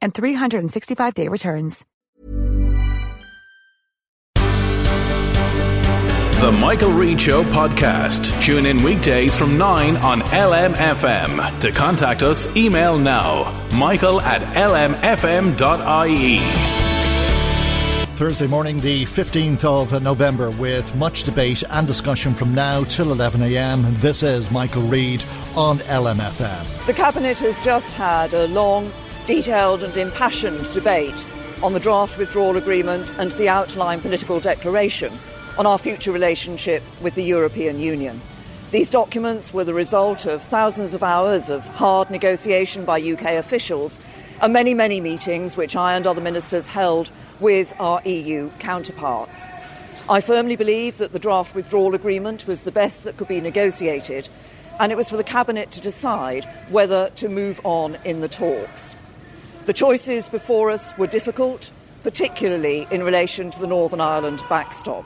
and 365-day returns. The Michael Reade Show podcast. Tune in weekdays from 9 on LMFM. To contact us, email now, michael at lmfm.ie. Thursday morning, the 15th of November, with much debate and discussion from now till 11am. This is Michael Reade on LMFM. The Cabinet has just had a long, detailed, and impassioned debate on the draft withdrawal agreement and the outline political declaration on our future relationship with the European Union. These documents were the result of thousands of hours of hard negotiation by UK officials and many, many meetings which I and other ministers held with our EU counterparts. I firmly believe that the draft withdrawal agreement was the best that could be negotiated, and it was for the Cabinet to decide whether to move on in the talks. The choices before us were difficult, particularly in relation to the Northern Ireland backstop.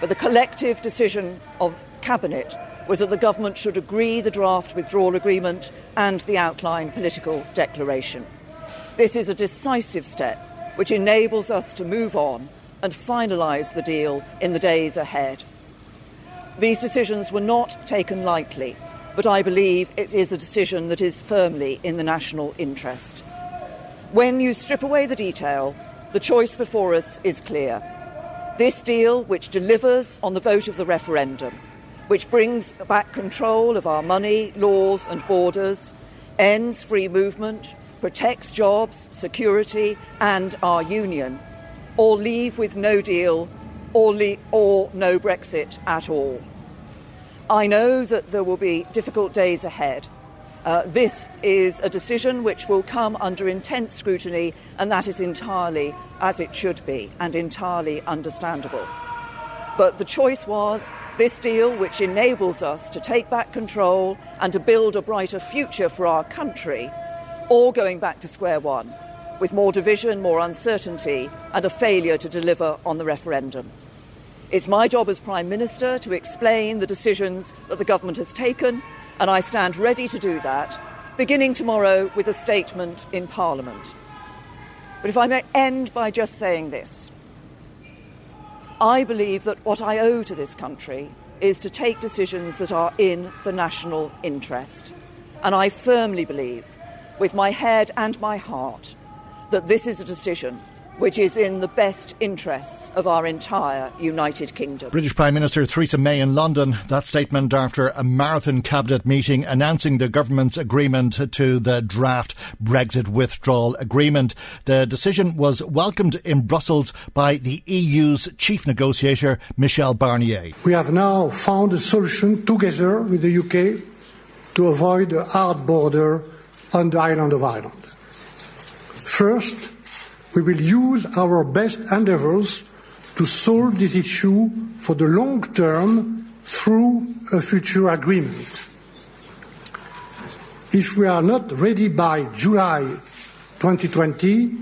But the collective decision of Cabinet was that the government should agree the draft withdrawal agreement and the outline political declaration. This is a decisive step which enables us to move on and finalise the deal in the days ahead. These decisions were not taken lightly, but I believe it is a decision that is firmly in the national interest. When you strip away the detail, the choice before us is clear. This deal, which delivers on the vote of the referendum, which brings back control of our money, laws, and borders, ends free movement, protects jobs, security, and our union, or leave with no deal or, le- or no Brexit at all. I know that there will be difficult days ahead. Uh, this is a decision which will come under intense scrutiny, and that is entirely as it should be and entirely understandable. But the choice was this deal, which enables us to take back control and to build a brighter future for our country, or going back to square one, with more division, more uncertainty, and a failure to deliver on the referendum. It's my job as Prime Minister to explain the decisions that the government has taken and I stand ready to do that, beginning tomorrow with a statement in Parliament. But if I may end by just saying this I believe that what I owe to this country is to take decisions that are in the national interest. And I firmly believe, with my head and my heart, that this is a decision which is in the best interests of our entire United Kingdom. British Prime Minister Theresa May in London. That statement after a marathon cabinet meeting announcing the government's agreement to the draft Brexit withdrawal agreement. The decision was welcomed in Brussels by the EU's chief negotiator, Michel Barnier. We have now found a solution together with the UK to avoid a hard border on the island of Ireland. First, we will use our best endeavours to solve this issue for the long term through a future agreement. If we are not ready by July 2020,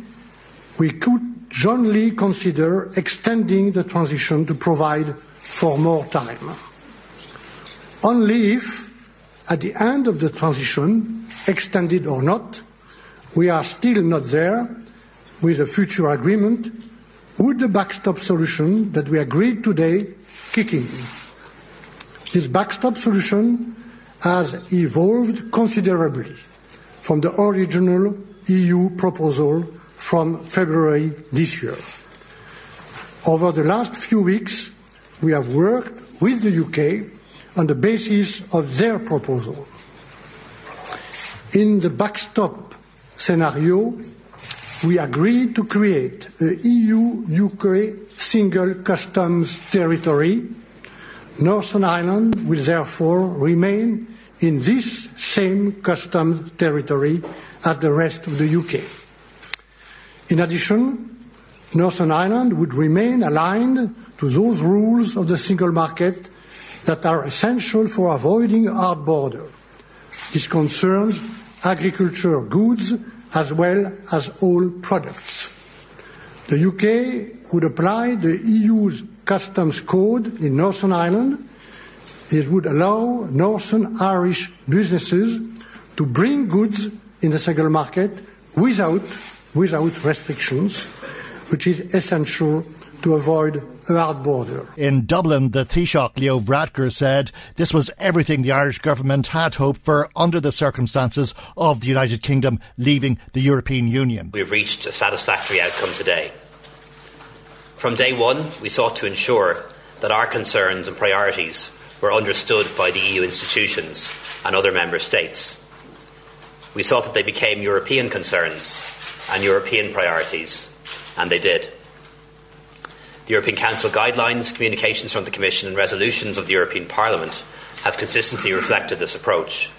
we could jointly consider extending the transition to provide for more time. Only if, at the end of the transition, extended or not, we are still not there with a future agreement, would the backstop solution that we agreed today kick in? This backstop solution has evolved considerably from the original EU proposal from February this year. Over the last few weeks, we have worked with the UK on the basis of their proposal. In the backstop scenario, we agreed to create a EU-UK single customs territory. Northern Ireland will therefore remain in this same customs territory as the rest of the UK. In addition, Northern Ireland would remain aligned to those rules of the single market that are essential for avoiding hard border. This concerns agriculture goods as well as all products. The UK would apply the EU's customs code in Northern Ireland. It would allow Northern Irish businesses to bring goods in the single market without, without restrictions, which is essential to avoid a hard border. In Dublin, the Taoiseach Leo Varadkar said this was everything the Irish government had hoped for under the circumstances of the United Kingdom leaving the European Union. We've reached a satisfactory outcome today. From day one, we sought to ensure that our concerns and priorities were understood by the EU institutions and other member states. We sought that they became European concerns and European priorities, and they did. The European Council guidelines, communications from the Commission, and resolutions of the European Parliament have consistently reflected this approach.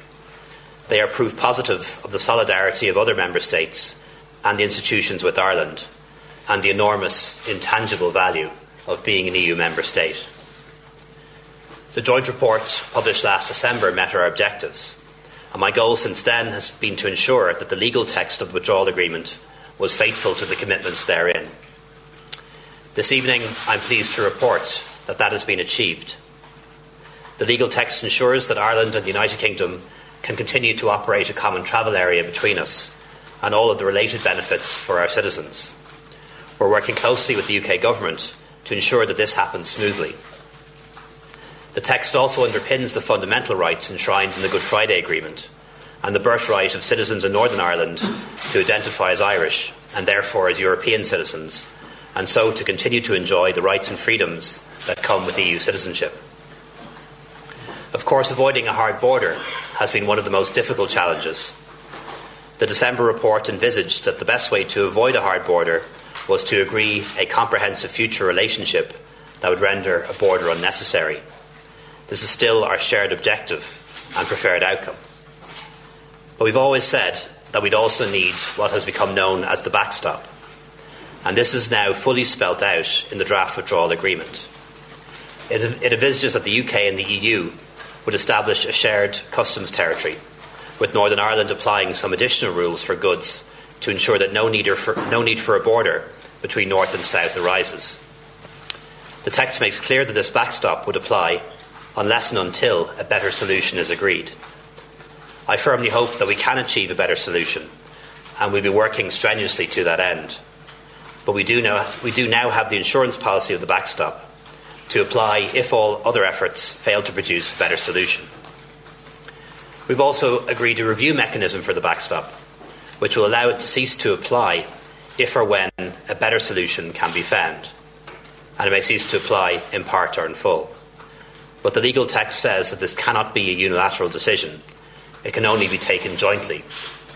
They are proof positive of the solidarity of other Member States and the institutions with Ireland, and the enormous intangible value of being an EU Member State. The joint report published last December met our objectives, and my goal since then has been to ensure that the legal text of the withdrawal agreement was faithful to the commitments therein. This evening, I'm pleased to report that that has been achieved. The legal text ensures that Ireland and the United Kingdom can continue to operate a common travel area between us and all of the related benefits for our citizens. We're working closely with the UK Government to ensure that this happens smoothly. The text also underpins the fundamental rights enshrined in the Good Friday Agreement and the birthright of citizens in Northern Ireland to identify as Irish and therefore as European citizens and so to continue to enjoy the rights and freedoms that come with EU citizenship. Of course, avoiding a hard border has been one of the most difficult challenges. The December report envisaged that the best way to avoid a hard border was to agree a comprehensive future relationship that would render a border unnecessary. This is still our shared objective and preferred outcome. But we've always said that we'd also need what has become known as the backstop and this is now fully spelt out in the draft withdrawal agreement. It, envisages that the UK and the EU would establish a shared customs territory, with Northern Ireland applying some additional rules for goods to ensure that no need for, no need for a border between North and South arises. The text makes clear that this backstop would apply unless and until a better solution is agreed. I firmly hope that we can achieve a better solution, and we'll be working strenuously to that end but we do, now, we do now have the insurance policy of the backstop to apply if all other efforts fail to produce a better solution. We've also agreed a review mechanism for the backstop, which will allow it to cease to apply if or when a better solution can be found, and it may cease to apply in part or in full. But the legal text says that this cannot be a unilateral decision. It can only be taken jointly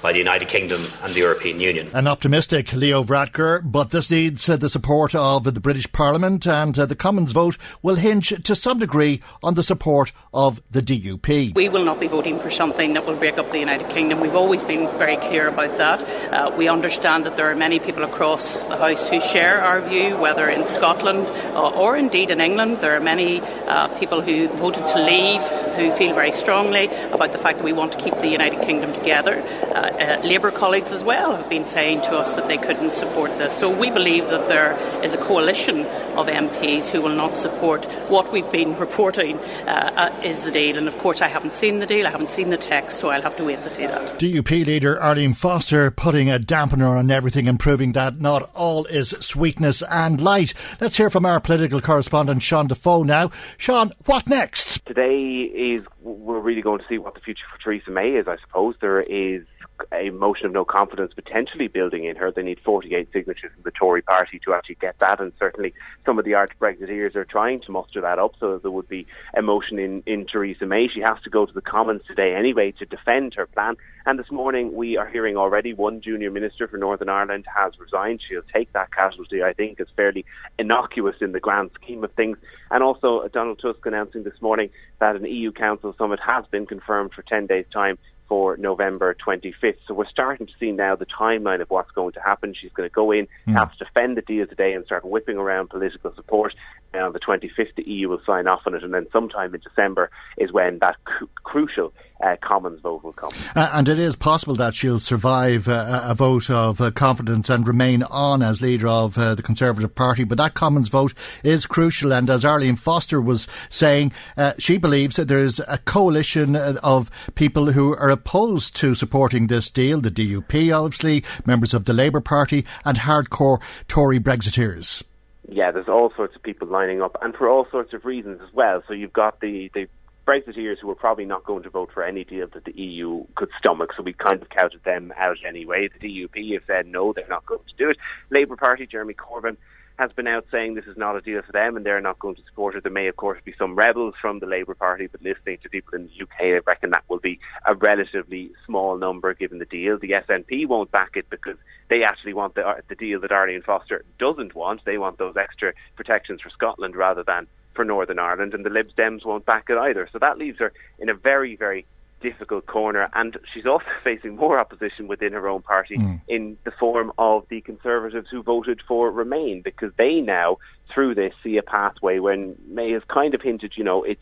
by the United Kingdom and the European Union. An optimistic Leo Varadkar, but this needs uh, the support of the British Parliament, and uh, the Commons vote will hinge to some degree on the support of the DUP. We will not be voting for something that will break up the United Kingdom. We've always been very clear about that. Uh, we understand that there are many people across the House who share our view, whether in Scotland uh, or indeed in England. There are many uh, people who voted to leave who feel very strongly about the fact that we want to keep the United Kingdom together. Uh, uh, Labour colleagues as well have been saying to us that they couldn't support this. So we believe that there is a coalition of MPs who will not support what we've been reporting uh, uh, is the deal. And of course, I haven't seen the deal, I haven't seen the text, so I'll have to wait to see that. DUP leader Arlene Foster putting a dampener on everything and proving that not all is sweetness and light. Let's hear from our political correspondent Sean Defoe now. Sean, what next? Today is we're really going to see what the future for Theresa May is, I suppose. There is a motion of no confidence potentially building in her. They need 48 signatures from the Tory party to actually get that, and certainly some of the arch Brexiteers are trying to muster that up so that there would be a motion in, in Theresa May. She has to go to the Commons today anyway to defend her plan. And this morning we are hearing already one junior minister for Northern Ireland has resigned. She'll take that casualty, I think, as fairly innocuous in the grand scheme of things. And also Donald Tusk announcing this morning that an EU Council summit has been confirmed for 10 days' time for November 25th. So we're starting to see now the timeline of what's going to happen. She's going to go in, mm. have to defend the deal today and start whipping around political support. And on the 25th, the EU will sign off on it. And then sometime in December is when that cu- crucial uh, Commons vote will come. Uh, and it is possible that she'll survive uh, a vote of uh, confidence and remain on as leader of uh, the Conservative Party. But that Commons vote is crucial. And as Arlene Foster was saying, uh, she believes that there's a coalition of people who are opposed to supporting this deal. The DUP, obviously, members of the Labour Party, and hardcore Tory Brexiteers yeah, there's all sorts of people lining up, and for all sorts of reasons as well. So you've got the the Brexiteers who are probably not going to vote for any deal that the EU could stomach, so we kind of counted them out anyway. The DUP have said no, they're not going to do it. Labour Party, Jeremy Corbyn, has been out saying this is not a deal for them and they're not going to support it. There may, of course, be some rebels from the Labour Party, but listening to people in the UK, I reckon that will be a relatively small number given the deal. The SNP won't back it because they actually want the, the deal that Arlene Foster doesn't want. They want those extra protections for Scotland rather than for Northern Ireland, and the Lib Dems won't back it either. So that leaves her in a very, very difficult corner, and she's also facing more opposition within her own party mm. in the form of the Conservatives who voted for Remain, because they now, through this, see a pathway when May has kind of hinted, you know, it's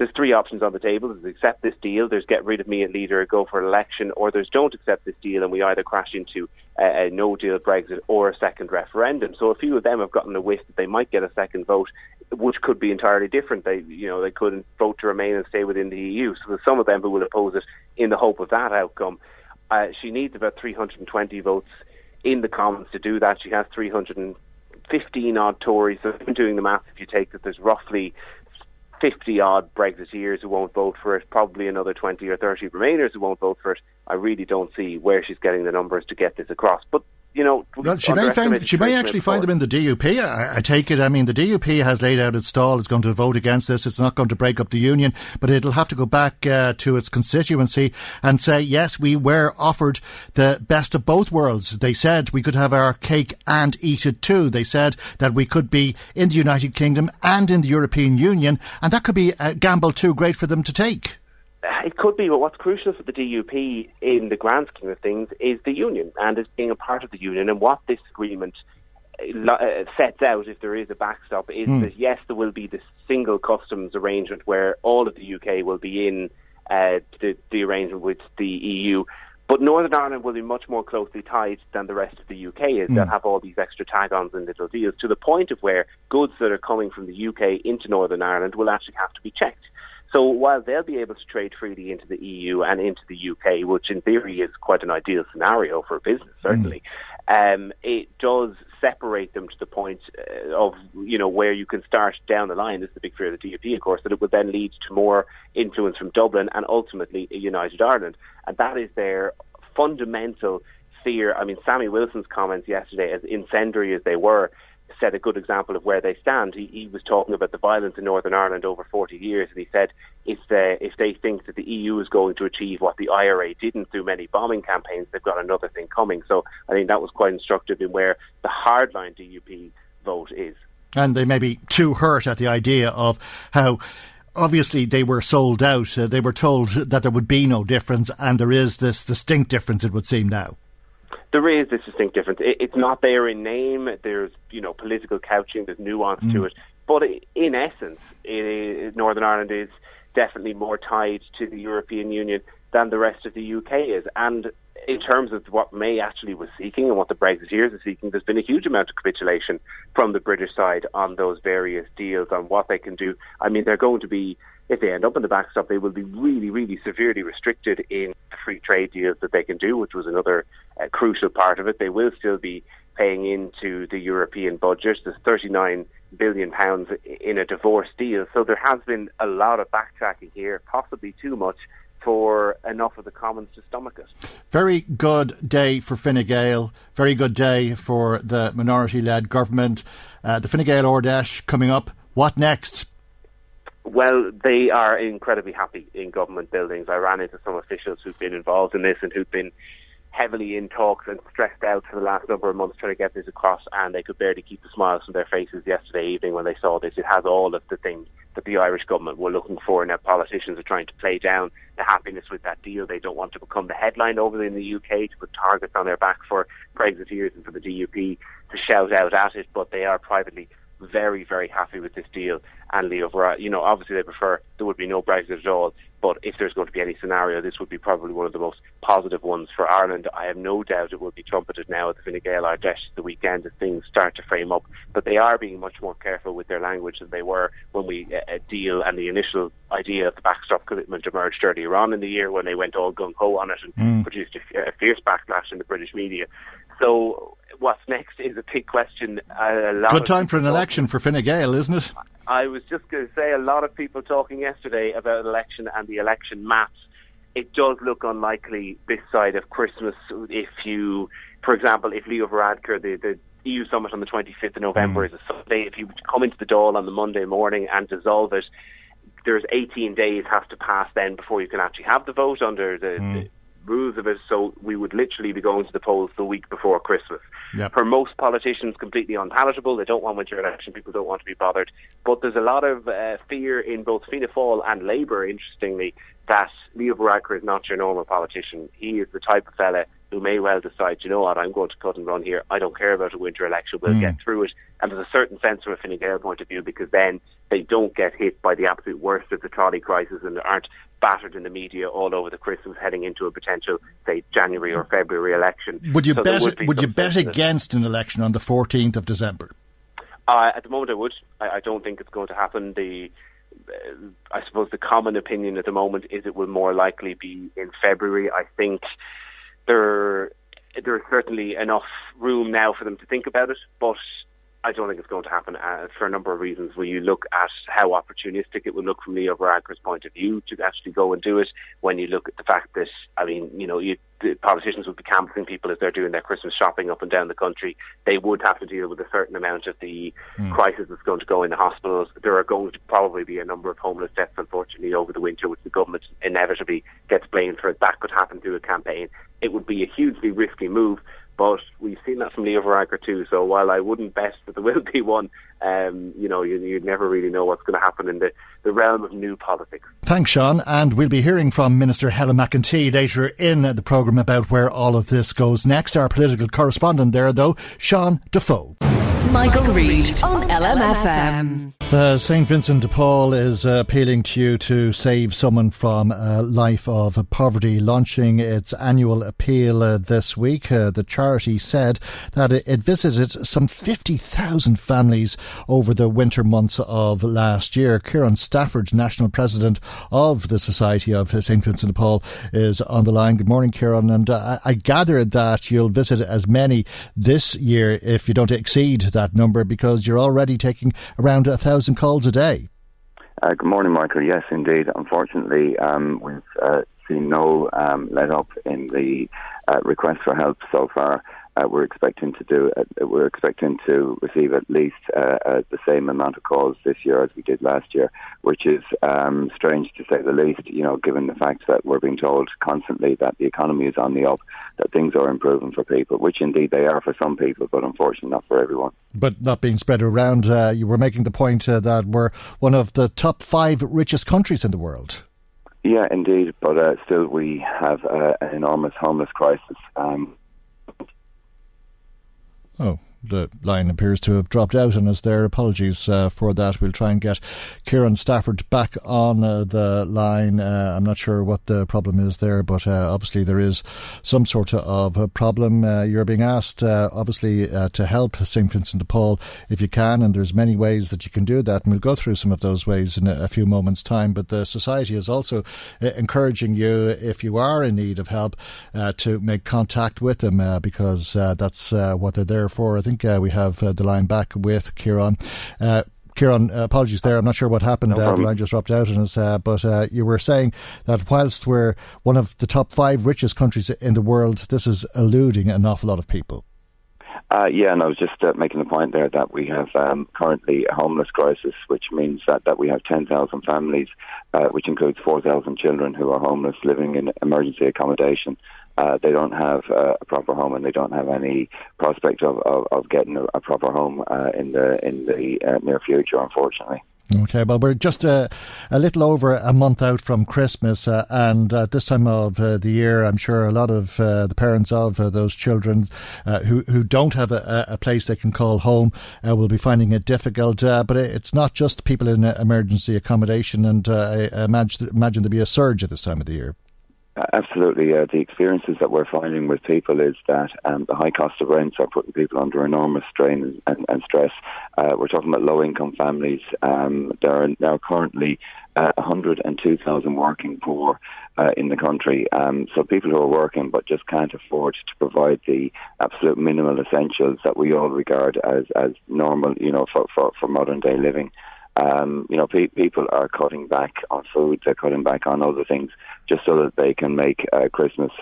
there's three options on the table. There's accept this deal, there's get rid of me as leader, go for election, or there's don't accept this deal and we either crash into a, a no deal Brexit or a second referendum. So a few of them have gotten a whiff that they might get a second vote, which could be entirely different. They, you know, they couldn't vote to remain and stay within the EU. So there's some of them who will oppose it in the hope of that outcome. Uh, she needs about 320 votes in the Commons to do that. She has 315 odd Tories. So I've been doing the math. If you take that, there's roughly 50 odd Brexiteers who won't vote for it, probably another 20 or 30 Remainers who won't vote for it. I really don't see where she's getting the numbers to get this across. But you know, well, she may find she may actually find them in the DUP. I, I, take it. I mean, the DUP has laid out its stall. It's going to vote against this. It's not going to break up the union, but it'll have to go back uh, to its constituency and say, yes, we were offered the best of both worlds. They said we could have our cake and eat it too. They said that we could be in the United Kingdom and in the European Union, and that could be a gamble too great for them to take. It could be, but what's crucial for the DUP in the grand scheme of things is the union and is being a part of the union and what this agreement uh, uh, sets out, if there is a backstop, is mm. that yes, there will be this single customs arrangement where all of the UK will be in uh, the, the arrangement with the EU. But Northern Ireland will be much more closely tied than the rest of the UK is. Mm. They'll have all these extra tag-ons and little deals to the point of where goods that are coming from the UK into Northern Ireland will actually have to be checked. So while they'll be able to trade freely into the EU and into the UK, which in theory is quite an ideal scenario for a business, certainly, mm. um, it does separate them to the point uh, of you know where you can start down the line. This is the big fear of the DUP, of course, that it would then lead to more influence from Dublin and ultimately a united Ireland, and that is their fundamental fear. I mean, Sammy Wilson's comments yesterday, as incendiary as they were, set a good example of where they stand. He, he was talking about the violence in Northern Ireland over 40 years, and he said if they, if they think that the EU is going to achieve what the IRA didn't through many bombing campaigns, they've got another thing coming. So I think that was quite instructive in where the hardline DUP vote is. And they may be too hurt at the idea of how obviously they were sold out. Uh, they were told that there would be no difference, and there is this distinct difference, it would seem now there is this distinct difference. It, it's not there in name. There's you know political couching. There's nuance mm. to it. But in essence, it, Northern Ireland is definitely more tied to the European Union than the rest of the UK is. And in terms of what May actually was seeking and what the Brexiteers are seeking, there's been a huge amount of capitulation from the British side on those various deals on what they can do. I mean, they're going to be if they end up in the backstop, they will be really, really severely restricted in free trade deals that they can do, which was another uh, crucial part of it. They will still be paying into the European budget. There's 39 billion pounds in a divorce deal, so there has been a lot of backtracking here, possibly too much. for enough of the Commons to stomach it. Very good day for Fine Gael. Very good day for the minority led government. Uh, the Fine Gael Fheis coming up. What next? Well, they are incredibly happy in government buildings. I ran into some officials who've been involved in this and who've been heavily in talks and stressed out for the last number of months trying to get this across, and they could barely keep the smiles from their faces yesterday evening when they saw this. It has all of the things that the Irish government were looking for. and Now, politicians are trying to play down the happiness with that deal. They don't want to become the headline over in the UK to put targets on their back for Brexiteers and for the DUP to shout out at it, but they are privately very, very happy with this deal. And Leo Varadkar, you know, obviously they prefer there would be no Brexit at all. But if there's going to be any scenario, this would be probably one of the most positive ones for Ireland. I have no doubt it will be trumpeted now at the Fine Gael Ard Fheis the weekend as things start to frame up. But they are being much more careful with their language than they were when we uh, deal and the initial idea of the backstop commitment emerged earlier on in the year when they went all gung ho on it and mm. produced a, a fierce backlash in the British media. So what's next is a big question. Good time for an election for Fine Gael, isn't it? I was just going to say a lot of people talking yesterday about election and the election maps. It does look unlikely this side of Christmas if you, for example, if Leo Varadkar, the, the EU summit on the 25th of November mm. is a Sunday, if you come into the Dáil on the Monday morning and dissolve it, there's 18 days have to pass then before you can actually have the vote under the, mm. the rules of it, so we would literally be going to the polls the week before Christmas. Yep. For most politicians, completely unpalatable. They don't want winter election. People don't want to be bothered. But there's a lot of uh, fear in both Fianna Fáil and Labour, interestingly, that Leo Varadkar is not your normal politician. He is the type of fella who may well decide, you know what, I'm going to cut and run here. I don't care about a winter election. We'll mm. get through it. And there's a certain sense from a Fine Gael point of view because then they don't get hit by the absolute worst of the trolley crisis and aren't battered in the media all over the Christmas heading into a potential, say, January or February election. Would you so bet? Would, would you bet against an election on the 14th of December? Uh, at the moment, I would. I, I don't think it's going to happen. The uh, I suppose the common opinion at the moment is it will more likely be in February. I think there there is certainly enough room now for them to think about it, but I don't think it's going to happen uh, for a number of reasons. When you look at how opportunistic it would look from Leo Varadkar's point of view to actually go and do it, when you look at the fact that, I mean, you know, you, the politicians would be canvassing people as they're doing their Christmas shopping up and down the country. They would have to deal with a certain amount of the mm. crisis that's going to go in the hospitals. There are going to probably be a number of homeless deaths, unfortunately, over the winter, which the government inevitably gets blamed for. That could happen through a campaign. It would be a hugely risky move but we've seen that from Leo Varadkar too. So while I wouldn't bet that there will be one, um, you know, you, would never really know what's going to happen in the, the realm of new politics. Thanks, Sean. And we'll be hearing from Minister Helen McEntee later in the programme about where all of this goes next. Our political correspondent there, though, Sean Defoe. Michael, Reade on LMFM. St. Vincent de Paul is uh, appealing to you to save someone from a life of poverty, launching its annual appeal uh, this week. Uh, the charity said that it visited some 50,000 families over the winter months of last year. Kieran Stafford, National President of the Society of St. Vincent de Paul, is on the line. Good morning, Kieran. And uh, I gather that you'll visit as many this year if you don't exceed that number because you're already taking around a thousand calls a day. Uh, good morning, Michael. Yes, indeed. Unfortunately, um, we've uh, seen no um, let up in the uh, request for help so far uh, we're expecting to do. Uh, we're expecting to receive at least uh, uh, the same amount of calls this year as we did last year, which is um, strange to say the least. You know, given the fact that we're being told constantly that the economy is on the up, that things are improving for people, which indeed they are for some people, but unfortunately not for everyone. But not being spread around, uh, you were making the point uh, that we're one of the top five richest countries in the world. Yeah, indeed, but still we have an enormous homeless crisis. Um, the line appears to have dropped out on us there. Apologies uh, for that. We'll try and get Kieran Stafford back on uh, the line. Uh, I'm not sure what the problem is there, but uh, obviously there is some sort of a problem. Uh, you're being asked, uh, obviously, to help St. Vincent de Paul if you can, and there's many ways that you can do that, and we'll go through some of those ways in a, a few moments' time. But the Society is also encouraging you, if you are in need of help, to make contact with them because that's what they're there for. I think uh, we have uh, the line back with Kieran. Uh, Kieran, uh, apologies there. I'm not sure what happened. No uh, the line just dropped out on us. Uh, but uh, you were saying that whilst we're one of the top five richest countries in the world, this is eluding an awful lot of people. Uh, yeah, and I was just uh, making the point there that we have um, currently a homeless crisis, which means that, that we have 10,000 families, uh, which includes 4,000 children who are homeless living in emergency accommodation. Uh, they don't have uh, a proper home and they don't have any prospect of, of, of getting a, a, proper home uh, in the in the near future, unfortunately. Okay, well, we're just a, a, little over a month out from Christmas, uh, and at this time of uh, the year, I'm sure a lot of uh, the parents of uh, those children uh, who who don't have a, a, place they can call home uh, will be finding it difficult. but it's not just people in emergency accommodation, and I imagine, imagine there'll be a surge at this time of the year. Absolutely. Uh, the experiences that we're finding with people is that um, the high cost of rents are putting people under enormous strain and, and, and stress. Uh, we're talking about low income families. Um, there are now currently uh, 102,000 working poor uh, in the country. Um, so people who are working but just can't afford to provide the absolute minimal essentials that we all regard as, as normal, you know, for, for, for modern day living. Um, you know, pe- people are cutting back on food, they're cutting back on other things just so that they can make uh, Christmas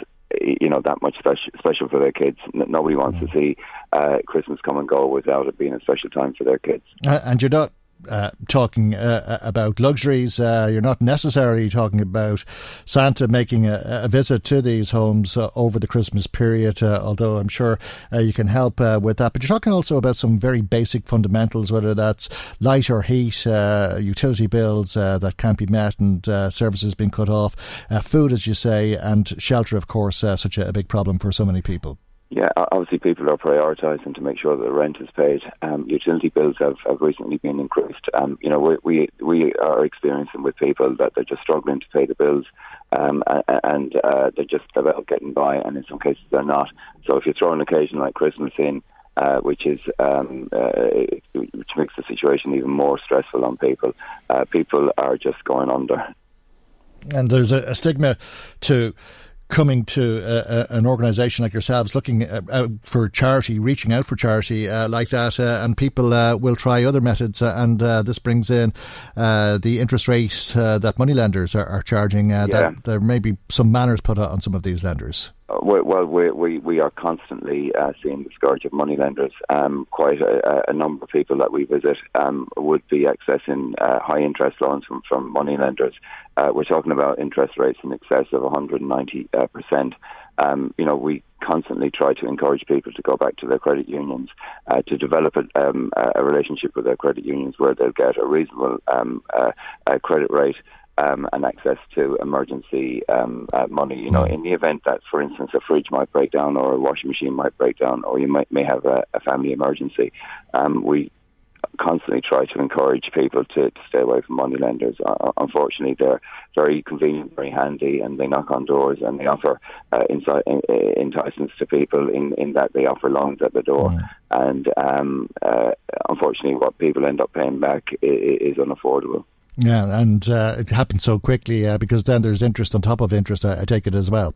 you know that much special special for their kids. Nobody wants mm. to see uh, Christmas come and go without it being a special time for their kids. Uh, and you're not uh, talking uh, uh, about luxuries. Uh, you're not necessarily talking about Santa making a, a visit to these homes uh, over the Christmas period, uh, although I'm sure you can help with that. But you're talking also about some very basic fundamentals, whether that's light or heat, utility bills that can't be met and services being cut off, food, as you say, and shelter, of course, such a, a big problem for so many people. Yeah, obviously people are prioritising to make sure that the rent is paid. Um, utility bills have, have recently been increased. Um, you know, we, we we are experiencing with people that they're just struggling to pay the bills, um, and uh, they're just about getting by, and in some cases they're not. So if you throw an occasion like Christmas in, uh, which is um, uh, which makes the situation even more stressful on people, uh, people are just going under. And there's a, a stigma to coming to uh, an organisation like yourselves, looking uh, for charity, reaching out for charity uh, like that, uh, and people uh, will try other methods, uh, and this brings in the interest rates that moneylenders are, are charging. Yeah. That there may be some manners put on some of these lenders. Well, we, we, we are constantly uh, seeing the scourge of moneylenders. Um, quite a, a, number of people that we visit um, would be accessing uh, high interest loans from, from moneylenders. Uh, we're talking about interest rates in excess of 190 uh, percent. Um, you know, we constantly try to encourage people to go back to their credit unions, uh, to develop a, um, a, relationship with their credit unions where they'll get a reasonable um, uh, credit rate um, and access to emergency um, uh, money. You know, in the event that, for instance, a fridge might break down or a washing machine might break down, or you might may have a, a family emergency, um, we constantly try to encourage people to, to stay away from money lenders. Uh, unfortunately, they're very convenient, very handy, and they knock on doors and they offer uh, insi- enticements to people in, in that they offer loans at the door. Mm. And um, uh, unfortunately, what people end up paying back is, is unaffordable. Yeah, and uh, it happens so quickly uh, because then there's interest on top of interest. I, I take it as well.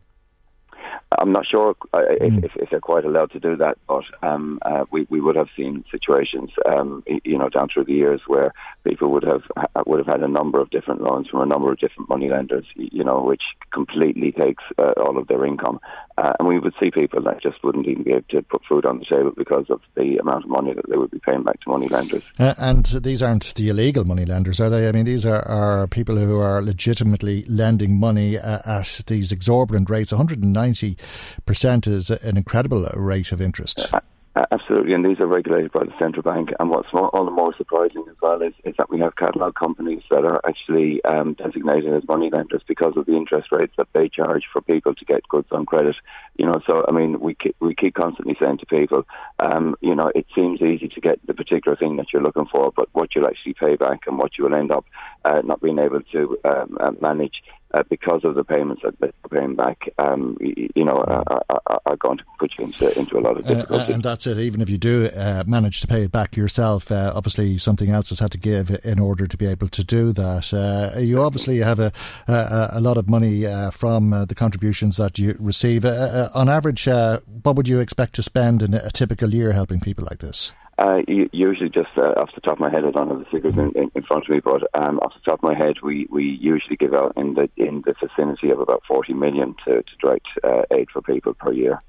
I'm not sure uh, mm. if, if, they're quite allowed to do that, but um, uh, we we would have seen situations, um, you know, down through the years where people would have would have had a number of different loans from a number of different money lenders, you know, which completely takes uh, all of their income, uh, and we would see people that just wouldn't even be able to put food on the table because of the amount of money that they would be paying back to money lenders. Uh, and these aren't the illegal money lenders, are they? I mean, these are, are people who are legitimately lending money uh, at these exorbitant rates, 190 percent is an incredible rate of interest. Absolutely, and these are regulated by the central bank. And what's more, all the more surprising as well is, is that we have catalogue companies that are actually um, designated as money lenders because of the interest rates that they charge for people to get goods on credit. You know, so I mean, we keep, we keep constantly saying to people, um, you know, it seems easy to get the particular thing that you're looking for, but what you'll actually pay back and what you will end up uh, not being able to um, uh, manage uh, because of the payments that they're paying back, um, you, know, are, are, are, going to put you into, into a lot of difficulty. Uh, and that's it. Even if you do uh, manage to pay it back yourself, uh, obviously something else has had to give in order to be able to do that. Uh, you obviously have a, a, a lot of money uh, from the contributions that you receive. on average, what would you expect to spend in a typical year helping people like this? Uh, usually, just uh, off the top of my head, I don't have the figures in, in, in front of me, but um, off the top of my head, we, we usually give out in the in the vicinity of about forty million to, to direct uh, aid for people per year.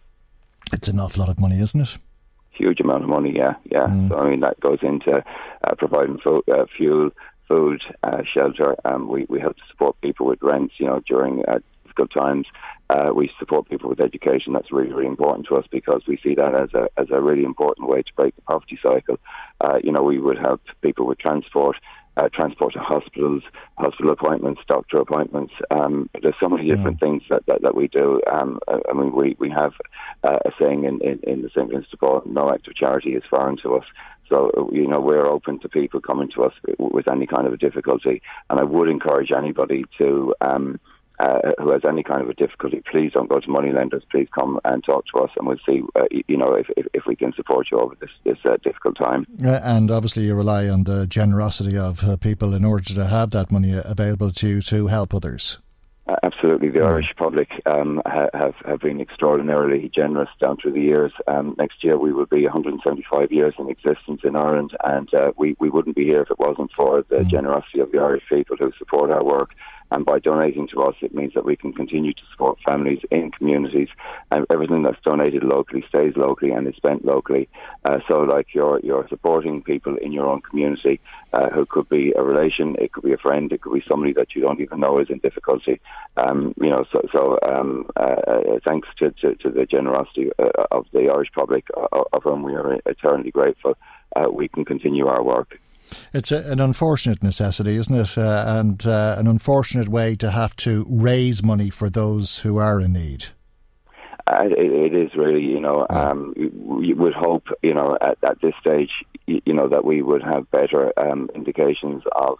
It's an awful lot of money, isn't it? Huge amount of money, yeah, yeah. Mm. So I mean, that goes into uh, providing fo- uh, fuel, food, uh, shelter. Um, we we help to support people with rents, you know, during difficult times. Uh, we support people with education. That's really, really important to us because we see that as a as a really important way to break the poverty cycle. Uh, you know, we would help people with transport, uh, transport to hospitals, hospital appointments, doctor appointments. Um, there's so many different yeah. things that, that, that, we do. Um, I mean, we, we have uh, a saying in, in, in the St. Vincent de Paul, no act of charity is foreign to us. So, you know, we're open to people coming to us with any kind of a difficulty. And I would encourage anybody to, um, uh, who has any kind of a difficulty, please don't go to money lenders. Please come and talk to us, and we'll see, uh, you know, if, if, if we can support you over this this uh, difficult time. and obviously, you rely on the generosity of uh, people in order to have that money available to you to help others. Uh, absolutely, the Irish public um, ha- have have been extraordinarily generous down through the years. Um, next year we will be 175 years in existence in Ireland, and uh, we we wouldn't be here if it wasn't for the mm. generosity of the Irish people who support our work. And by donating to us, it means that we can continue to support families in communities. And everything that's donated locally stays locally and is spent locally. Uh, so, like you're you're supporting people in your own community uh, who could be a relation, it could be a friend, it could be somebody that you don't even know is in difficulty. Um, you know, so so um, uh, uh thanks to, to, to, the generosity uh, of the Irish public, uh, of whom we are eternally grateful. we can continue our work. It's a, an unfortunate necessity, isn't it? Uh, and uh, an unfortunate way to have to raise money for those who are in need. Uh, it, it is really, you know, um, we would hope, you know, at, at this stage, you, you know, that we would have better um, indications of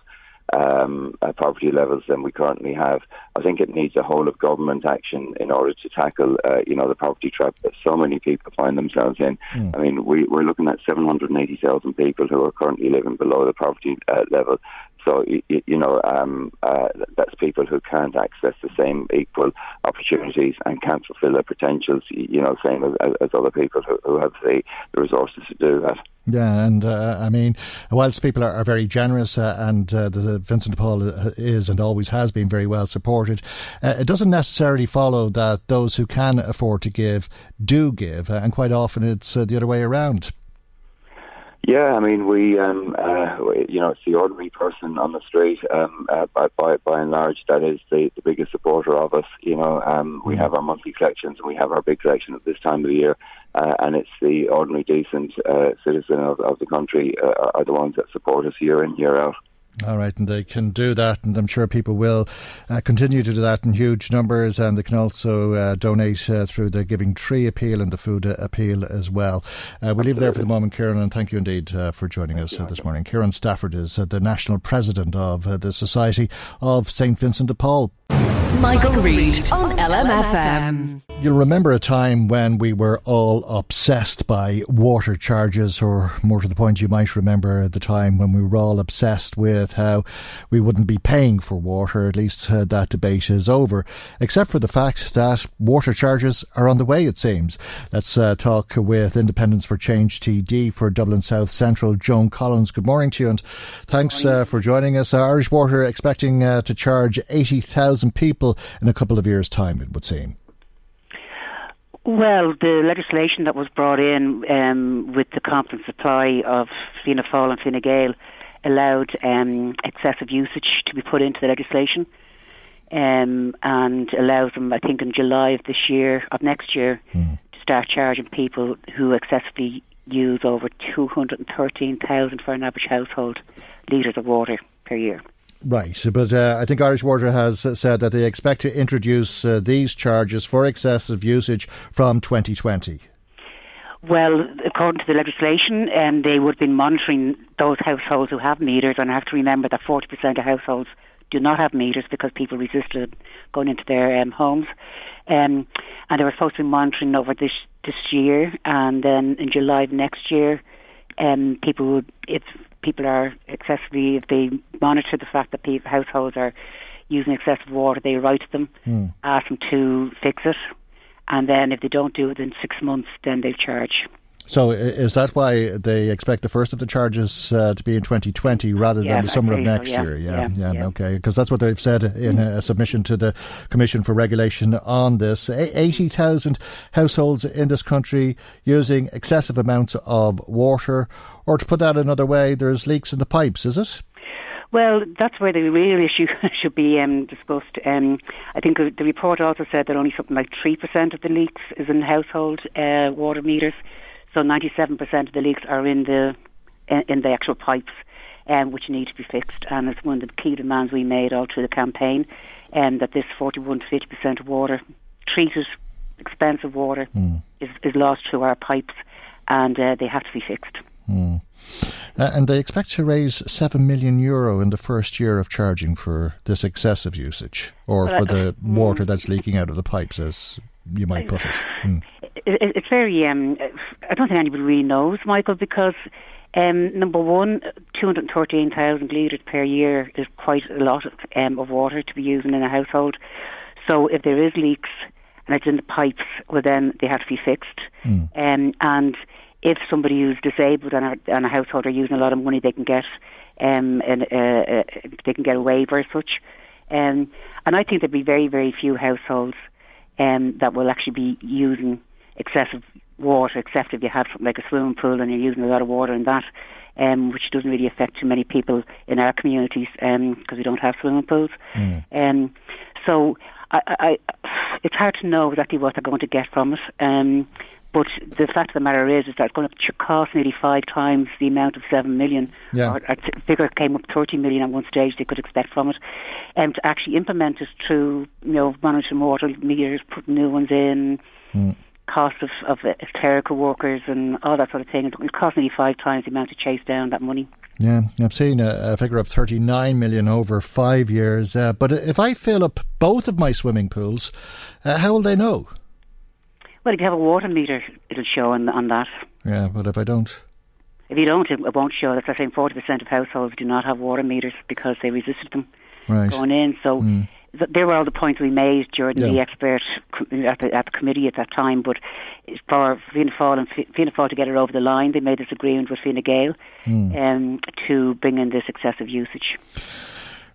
um, uh, poverty levels than we currently have. I think it needs a whole of government action in order to tackle, uh, you know, the poverty trap that so many people find themselves in. Mm. I mean, we, we're looking at 780,000 people who are currently living below the poverty uh, level. So, you, you know, um, uh, that's people who can't access the same equal opportunities and can't fulfill their potentials, you know, same as, as other people who, who have the, the resources to do that. Yeah, and uh, I mean, whilst people are, are very generous uh, and uh, the Vincent de Paul is and always has been very well supported, uh, it doesn't necessarily follow that those who can afford to give do give, uh, and quite often it's uh, the other way around. Yeah, I mean, we, um, uh, you know, it's the ordinary person on the street. Um, by, by by and large, that is the, the biggest supporter of us. You know, um, we mm. have our monthly collections and we have our big collection at this time of the year uh, and it's the ordinary, decent uh, citizen of, of the country uh, are the ones that support us year in, year out. All right, and they can do that, and I'm sure people will uh, continue to do that in huge numbers, and they can also uh, donate uh, through the Giving Tree appeal and the food appeal as well. Uh, we'll leave it there for the moment, Kieran, and thank you indeed uh, for joining thank us uh, this morning. Kieran Stafford is the national president of the Society of St Vincent de Paul. Michael, Reade on LMFM. You'll remember a time when we were all obsessed by water charges, or more to the point, you might remember the time when we were all obsessed with how we wouldn't be paying for water. At least uh, that debate is over, except for the fact that water charges are on the way, it seems. Let's uh, talk with Independents for Change TD for Dublin South Central, Joan Collins. Good morning to you, and thanks uh, for joining us. Irish Water expecting uh, to charge 80,000 people people in a couple of years' time, it would seem. Well, the legislation that was brought in um, with the confident supply of Fianna Fáil and Fine Gael allowed um, excessive usage to be put into the legislation um, and allows them, I think, in July of this year, of next year, mm. to start charging people who excessively use over 213,000 for an average household litres of water per year. Right, but uh, I think Irish Water has said that they expect to introduce uh, these charges for excessive usage from 2020. Well, according to the legislation, um, they would have been monitoring those households who have meters, and I have to remember that 40% of households do not have meters because people resisted going into their um, homes. Um, and they were supposed to be monitoring over this this year, and then in July of next year, um, people would, if people are excessively, if they monitor the fact that people, households are using excessive water, they write them, mm. ask them to fix it, and then if they don't do it in six months, then they'll charge. So is that why they expect the first of the charges uh, to be in 2020 rather than the summer of next so, yeah. year? Yeah, yeah, yeah, okay. Because that's what they've said in a submission to the Commission for Regulation on this. 80,000 households in this country using excessive amounts of water. Or to put that another way, there's leaks in the pipes, is it? Well, that's where the real issue should be um, discussed. Um, I think the report also said that only something like 3% of the leaks is in household uh, water meters. So 97% of the leaks are in the in the actual pipes, um, which need to be fixed. And it's one of the key demands we made all through the campaign, and um, that this 41 to 50% of water, treated, expensive water, mm. is, is lost through our pipes, and uh, they have to be fixed. Mm. Uh, and they expect to raise 7 million euro in the first year of charging for this excessive usage, or well, for the mm. water that's leaking out of the pipes, as you might put it. Mm it's very. Um, I don't think anybody really knows, Michael, because um, number one, 213,000 litres per year is quite a lot of, um, of water to be using in a household. So if there is leaks and it's in the pipes, well, then they have to be fixed. Mm. Um, and if somebody who's disabled and a, and a household are using a lot of money, they can get um, an, uh, uh, they can get a waiver as such. Um, and I think there'd be very, very few households um, that will actually be using excessive water, except if you have like a swimming pool and you're using a lot of water in that, um, which doesn't really affect too many people in our communities because um, we don't have swimming pools. Mm. Um, so I, I, it's hard to know exactly what they're going to get from it. Um, but the fact of the matter is, is that it's going to cost nearly five times the amount of seven million. Yeah. Or, or figure came up thirty million at one stage. They could expect from it, and um, to actually implement it through, you know, monitoring water meters, putting new ones in. Mm cost of, of clerical workers and all that sort of thing. It cost nearly five times the amount to chase down that money. Yeah, I've seen a, a figure of 39 million over five years. Uh, but if I fill up both of my swimming pools, uh, how will they know? Well, if you have a water meter, it'll show on, on that. Yeah, but if I don't? If you don't, it, it won't show. That's the same 40% of households do not have water meters because they resisted them right. going in. So mm there were all the points we made during yeah. the expert at the, at the committee at that time. But for Fianna Fáil and Fianna Fáil to get it over the line, they made this agreement with Fine Gael mm. um, to bring in this excessive usage.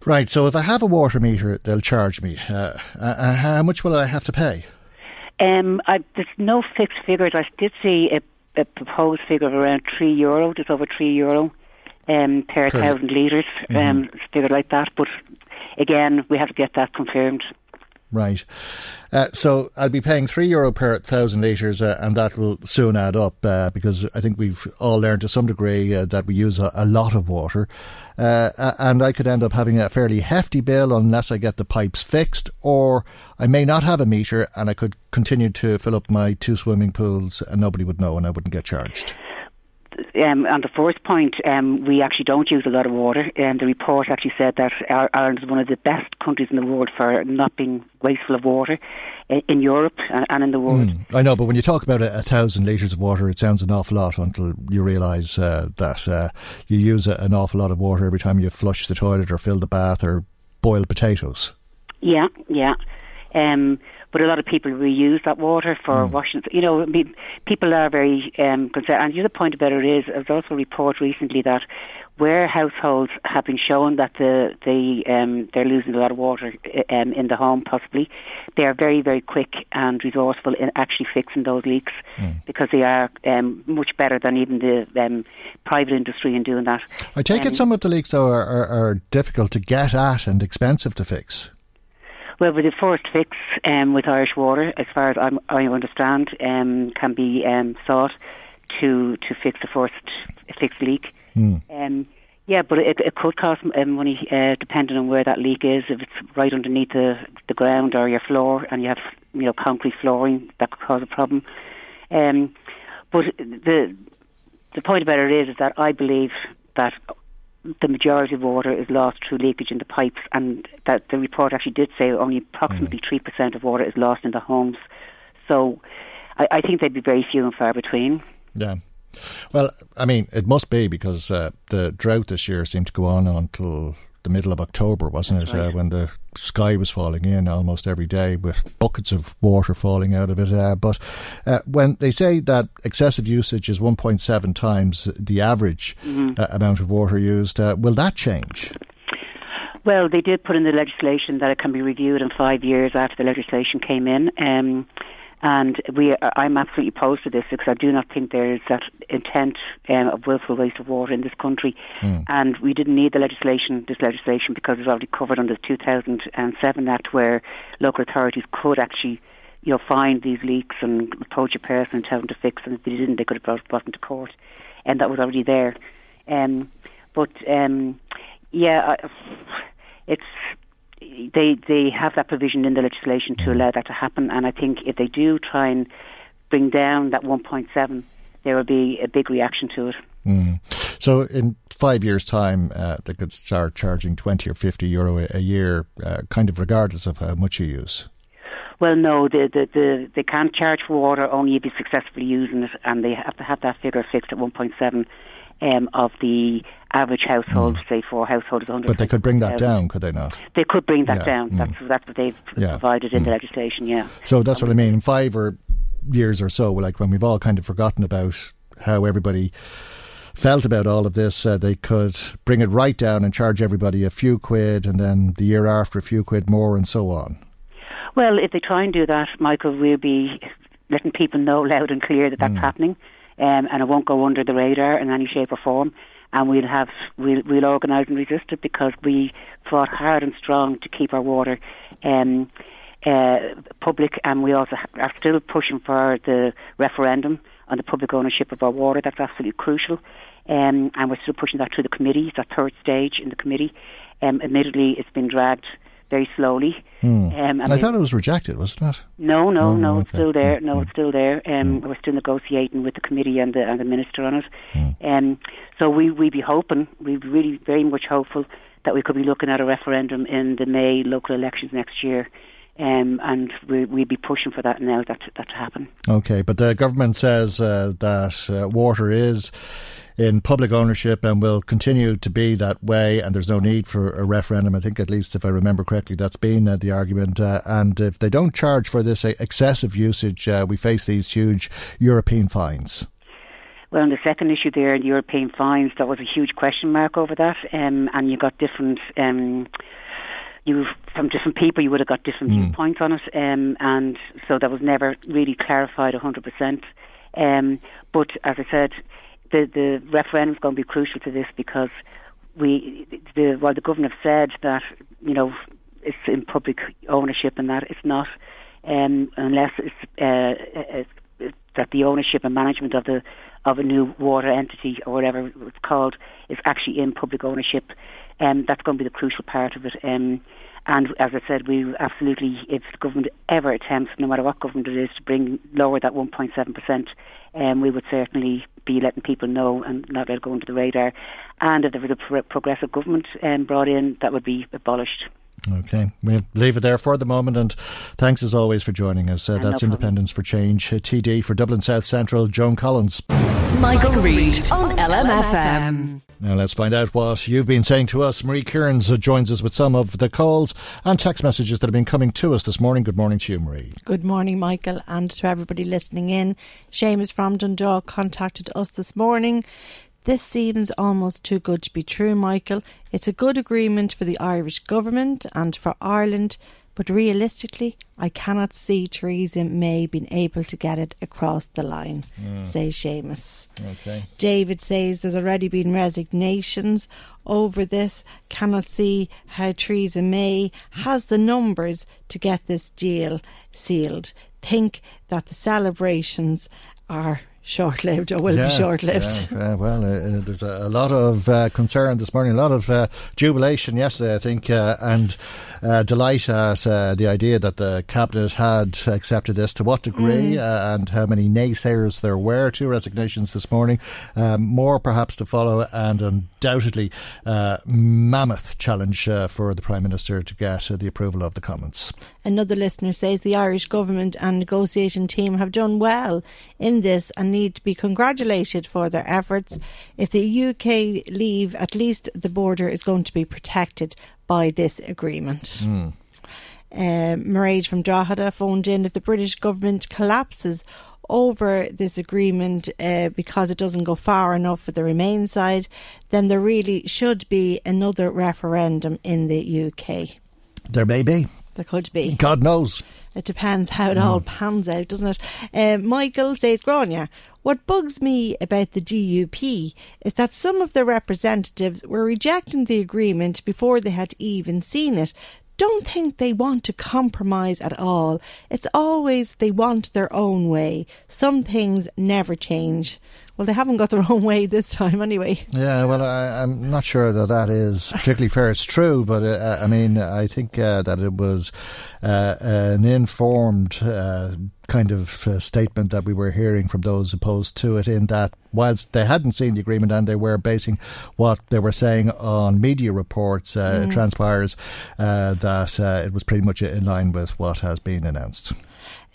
Right. So if I have a water meter, they'll charge me. Uh, uh, how much will I have to pay? Um, I, there's no fixed figures. I did see a, a proposed figure of around three euro, just over three euro um, per, per thousand litres, mm-hmm. um, figure like that. But again, we have to get that confirmed. Right. Uh, so I'll be paying three euro per thousand litres, uh, and that will soon add up uh, because I think we've all learned to some degree uh, that we use a, a lot of water, uh, and I could end up having a fairly hefty bill unless I get the pipes fixed, or I may not have a meter and I could continue to fill up my two swimming pools and nobody would know and I wouldn't get charged um, on the first point, um, we actually don't use a lot of water. And the report actually said that Ireland is one of the best countries in the world for not being wasteful of water in Europe and in the world. Mm, I know, but when you talk about a, a, thousand litres of water, it sounds an awful lot until you realise uh, that uh, you use a, an awful lot of water every time you flush the toilet or fill the bath or boil potatoes. Yeah, yeah. Um, but a lot of people reuse that water for mm. washing. You know, I mean, people are very um, concerned. And the other point about it is, there's also a report recently that where households have been shown that the, the um, they're losing a lot of water um, in the home, possibly, they are very, very quick and resourceful in actually fixing those leaks mm. because they are um, much better than even the um, private industry in doing that. I take it um, some of the leaks, though, are, are, are difficult to get at and expensive to fix. Well, with the first fix um, with Irish Water, as far as I'm, i understand, um, can be um, sought to to fix the first fixed leak. Mm. Um, yeah, but it, it could cost um, money uh, depending on where that leak is. If it's right underneath the the ground or your floor, and you have you know concrete flooring, that could cause a problem. Um, but the the point about it is, is that I believe that the majority of water is lost through leakage in the pipes, and that the report actually did say only approximately mm. three percent of water is lost in the homes. So, I, I, think they'd be very few and far between. Yeah. Well, I mean, it must be because uh, the drought this year seemed to go on until the middle of October, wasn't it? Uh, right. Uh, when the sky was falling in almost every day with buckets of water falling out of it. Uh, but uh, when they say that excessive usage is 1.7 times the average mm-hmm. Uh, amount of water used, uh, will that change? Well, they did put in the legislation that it can be reviewed in five years after the legislation came in. Um, and we, I'm absolutely opposed to this because I do not think there is that intent um, of willful waste of water in this country. Mm. And we didn't need the legislation, this legislation, because it was already covered under the 2007 Act, where local authorities could actually, you know, find these leaks and approach a person and tell them to fix them. If they didn't, they could have brought, brought them to court, and that was already there. Um, but um, yeah, I, it's they they have that provision in the legislation to allow that to happen, and I think if they do try and bring down that 1.7, there will be a big reaction to it. Mm. So, in five years' time, uh, they could start charging 20 or 50 euro a, year, uh, kind of regardless of how much you use. Well, no, the, the, the, they can't charge for water only if you're successfully using it, and they have to have that figure fixed at 1.7 um, of the average household, mm. say four households, 100. But they could bring that down, could they not? They could bring that yeah. down. Mm. That's that's what they've yeah. provided in mm. the legislation. Yeah. So that's what I mean. In five or years or so, like when we've all kind of forgotten about how everybody felt about all of this, uh, they could bring it right down and charge everybody a few quid, and then the year after a few quid more, and so on. Well, if they try and do that, Michael, we'll be letting people know loud and clear that that's mm. happening um, and it won't go under the radar in any shape or form. And we'll have we'll we'll organise and resist it because we fought hard and strong to keep our water um, uh, public, and we also are still pushing for the referendum on the public ownership of our water. That's absolutely crucial, um, and we're still pushing that through the committee. It's third stage in the committee. Um, admittedly, it's been dragged very slowly. Hmm. Um, I thought it was rejected, was it not? No, no, oh, no, no, it's still there. No, it's still there. Um, We're still negotiating with the committee and the and the minister on it. Um, so we we be hoping, we really very much hopeful that we could be looking at a referendum in the May local elections next year. Um, and we, we'll be pushing for that now that that to happen. Okay, but the government says uh, that uh, water is in public ownership and will continue to be that way. And there's no need for a referendum. I think, at least if I remember correctly, that's been uh, the argument. Uh, and if they don't charge for this uh, excessive usage, uh, we face these huge European fines. Well, on the second issue there, the European fines, there was a huge question mark over that, um, and you got different. Um, you from different people, you would have got different mm. viewpoints on it, um, and so that was never really clarified hundred percent. Um, but as I said, the the referendum is going to be crucial to this because we the while the government have said that you know it's in public ownership and that it's not um, unless it's uh, uh, that the ownership and management of the of a new water entity or whatever it's called is actually in public ownership. Um, that's going to be the crucial part of it. Um, and as I said, we absolutely, if the government ever attempts, no matter what government it is, to bring lower that 1.7%, um, we would certainly be letting people know and not let it go under the radar. And if there was a progressive government um, brought in, that would be abolished. Okay, we'll leave it there for the moment. And thanks as always for joining us. Uh, that's no Independents for Change, uh, TD for Dublin South Central, Joan Collins. Michael, Michael Reade on LMFM. Now let's find out what you've been saying to us. Marie Kearns uh, joins us with some of the calls and text messages that have been coming to us this morning. Good morning to you, Marie. Good morning, Michael, and to everybody listening in. Seamus from Dundalk contacted us this morning this seems almost too good to be true, Michael. It's a good agreement for the Irish government and for Ireland, but realistically, I cannot see Theresa May being able to get it across the line, mm. says Seamus. Okay. David says there's already been resignations over this. Cannot see how Theresa May has the numbers to get this deal sealed. Think that the celebrations are short lived or will yeah, be short lived. Yeah, well, uh, uh, there's a, a, lot of uh, concern this morning, a lot of uh, jubilation yesterday, I think, uh, and uh, delight at the idea that the Cabinet had accepted this. To what degree mm. and how many naysayers there were to resignations this morning. Um, more perhaps to follow, and undoubtedly, a mammoth challenge for the Prime Minister to get the approval of the Commons. Another listener says the Irish government and negotiation team have done well in this and need to be congratulated for their efforts. If the UK leave, at least the border is going to be protected by this agreement. Mm. Uh, from Drogheda phoned in if the British government collapses over this agreement uh, because it doesn't go far enough for the Remain side, then there really should be another referendum in the UK. There may be. There could be. God knows. It depends how it mm. all pans out, doesn't it? Uh, Michael says, Grania, what bugs me about the DUP is that some of the representatives were rejecting the agreement before they had even seen it, don't think they want to compromise at all. It's always they want their own way. Some things never change. Well, they haven't got their own way this time anyway. Yeah, well, I, am not sure that that is particularly fair. It's true, but uh, I mean, I think uh, that it was uh, an informed uh, kind of uh, statement that we were hearing from those opposed to it, in that whilst they hadn't seen the agreement and they were basing what they were saying on media reports, uh, mm. it transpires that it was pretty much in line with what has been announced.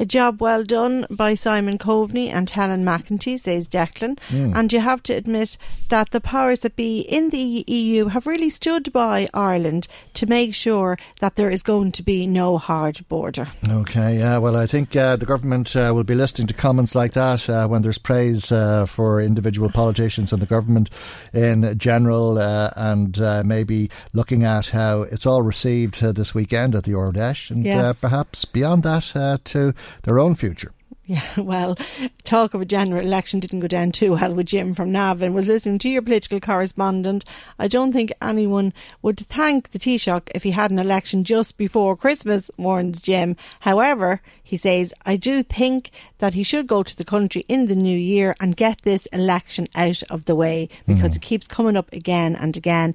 A job well done by Simon Coveney and Helen McEntee, says Declan. Mm. And you have to admit that the powers that be in the EU have really stood by Ireland to make sure that there is going to be no hard border. Okay, yeah, well, I think uh, the government uh, will be listening to comments like that uh, when there's praise uh, for individual politicians and the government in general, uh, and uh, maybe looking at how it's all received this weekend at the Fheis, and yes. perhaps beyond that to their own future. Yeah, well, talk of a general election didn't go down too well with Jim from Navan. Was listening to your political correspondent. I don't think anyone would thank the Taoiseach if he had an election just before Christmas, warns Jim. However, he says, I do think that he should go to the country in the new year and get this election out of the way because mm. it keeps coming up again and again.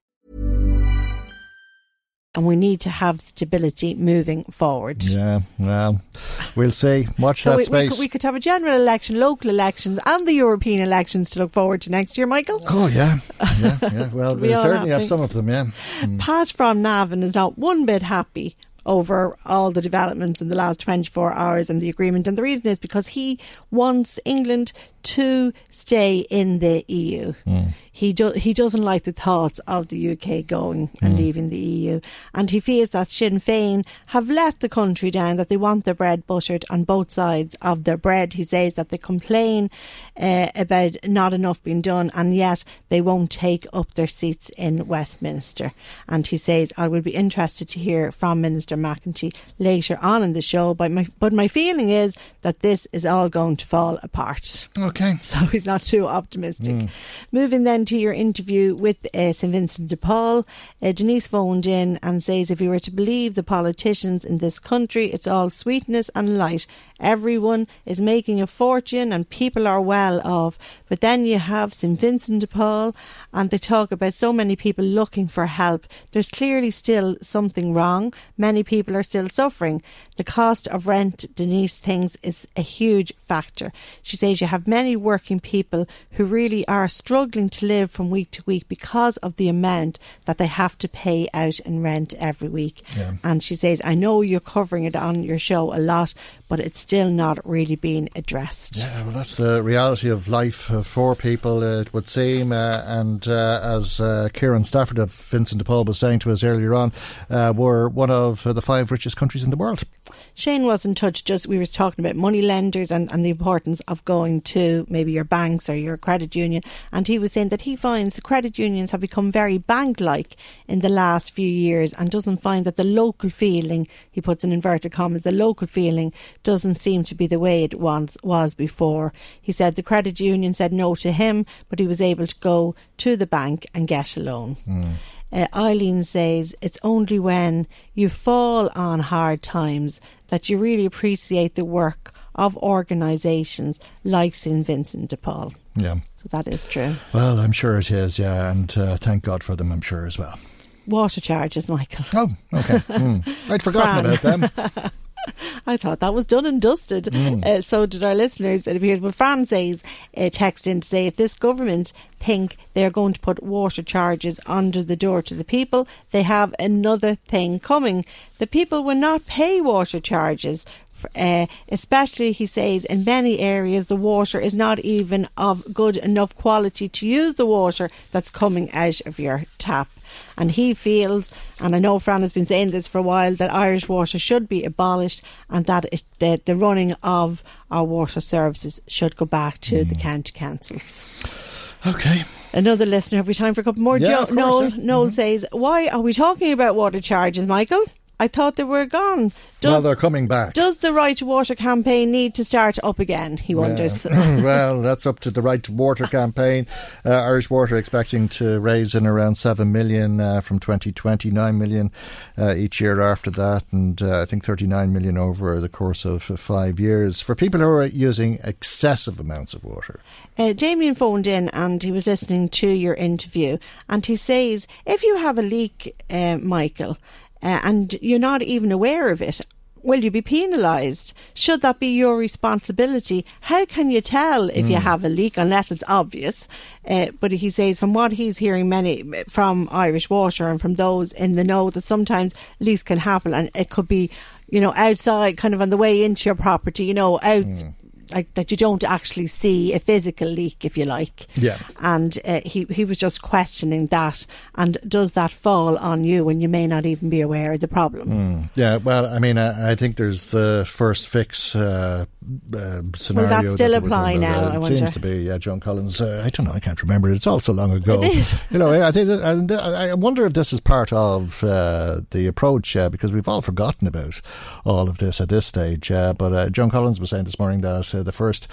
And we need to have stability moving forward. Yeah, well, we'll see. Watch so that we, space. We could, we could have a general election, local elections, and the European elections to look forward to next year, Michael. Oh, yeah. Yeah, yeah. Well, we we'll certainly have some of them, yeah. Mm. Pat from Navan is not one bit happy over all the developments in the last 24 hours and the agreement. And the reason is because he wants England to stay in the EU. Mm. He do, he doesn't like the thoughts of the UK going and mm. leaving the EU, and he fears that Sinn Féin have let the country down. That they want their bread buttered on both sides of their bread. He says that they complain uh, about not enough being done, and yet they won't take up their seats in Westminster. And he says, "I will be interested to hear from Minister McEntee later on in the show." But my but my feeling is that this is all going to fall apart. Okay. So he's not too optimistic. Mm. Moving then to your interview with uh, St Vincent de Paul, uh, Denise phoned in and says if you were to believe the politicians in this country, it's all sweetness and light. Everyone is making a fortune and people are well off. But then you have St Vincent de Paul and they talk about so many people looking for help. There's clearly still something wrong. Many people are still suffering. The cost of rent, Denise thinks, is a huge factor. She says you have many working people who really are struggling to live from week to week because of the amount that they have to pay out in rent every week. Yeah. And she says, I know you're covering it on your show a lot, but it's still not really being addressed. Yeah, well, that's the reality of life for people, it would seem. Uh, and uh, as uh, Kieran Stafford of Vincent de Paul was saying to us earlier on, uh, were one of the five richest countries in the world. Shane was in touch just we were talking about money lenders and, and the importance of going to maybe your banks or your credit union and he was saying that he finds the credit unions have become very bank like in the last few years and doesn't find that the local feeling he puts in inverted commas the local feeling doesn't seem to be the way it once was before. He said the credit union said no to him but he was able to go to the bank and get a loan. Mm. Uh, Eileen says it's only when you fall on hard times that you really appreciate the work of organisations like St Vincent de Paul. Yeah. So that is true. Well, I'm sure it is, yeah, and uh, thank God for them, I'm sure as well. Water charges, Michael. Oh, okay. Mm. I'd forgotten Fran. about them. I thought that was done and dusted. Mm. Uh, so did our listeners. It appears. But Fran says, uh, text in to say, if this government think they're going to put water charges under the door to the people, they have another thing coming. The people will not pay water charges. Uh, especially, he says, in many areas, the water is not even of good enough quality to use the water that's coming out of your tap. And he feels, and I know Fran has been saying this for a while, that Irish water should be abolished and that it, the, the running of our water services should go back to the county councils. Okay. Another listener, have we time for a couple more? Yeah, Jo- of course, Noel, yeah. Mm-hmm. Noel says, Why are we talking about water charges, Michael? I thought they were gone. Does, well, they're coming back. does the Right to Water campaign need to start up again? He wonders. Yeah. well, that's up to the Right to Water campaign. Uh, Irish Water expecting to raise in around 7 million uh, from 2020, 9 million uh, each year after that, and uh, I think 39 million over the course of five years for people who are using excessive amounts of water. Uh, Damien phoned in and he was listening to your interview, and he says, if you have a leak, uh, Michael, uh, and you're not even aware of it, will you be penalised? Should that be your responsibility? How can you tell if you Mm. have a leak unless it's obvious? Uh, but he says, from what he's hearing, many from Irish Water and from those in the know, that sometimes leaks can happen, and it could be, you know, outside, kind of on the way into your property, you know, out like that you don't actually see a physical leak, if you like. Yeah. And uh, he he was just questioning that, and does that fall on you when you may not even be aware of the problem? Mm. Yeah, well, I mean, I, I think there's the first fix uh, uh, scenario. that still were apply now, It I wonder? seems to be. Yeah, Joan Collins. Uh, I don't know. I can't remember. It's all so long ago. It is. You know, I think. That, I wonder if this is part of uh, the approach uh, because we've all forgotten about all of this at this stage. Uh, but uh, Joan Collins was saying this morning that uh, the first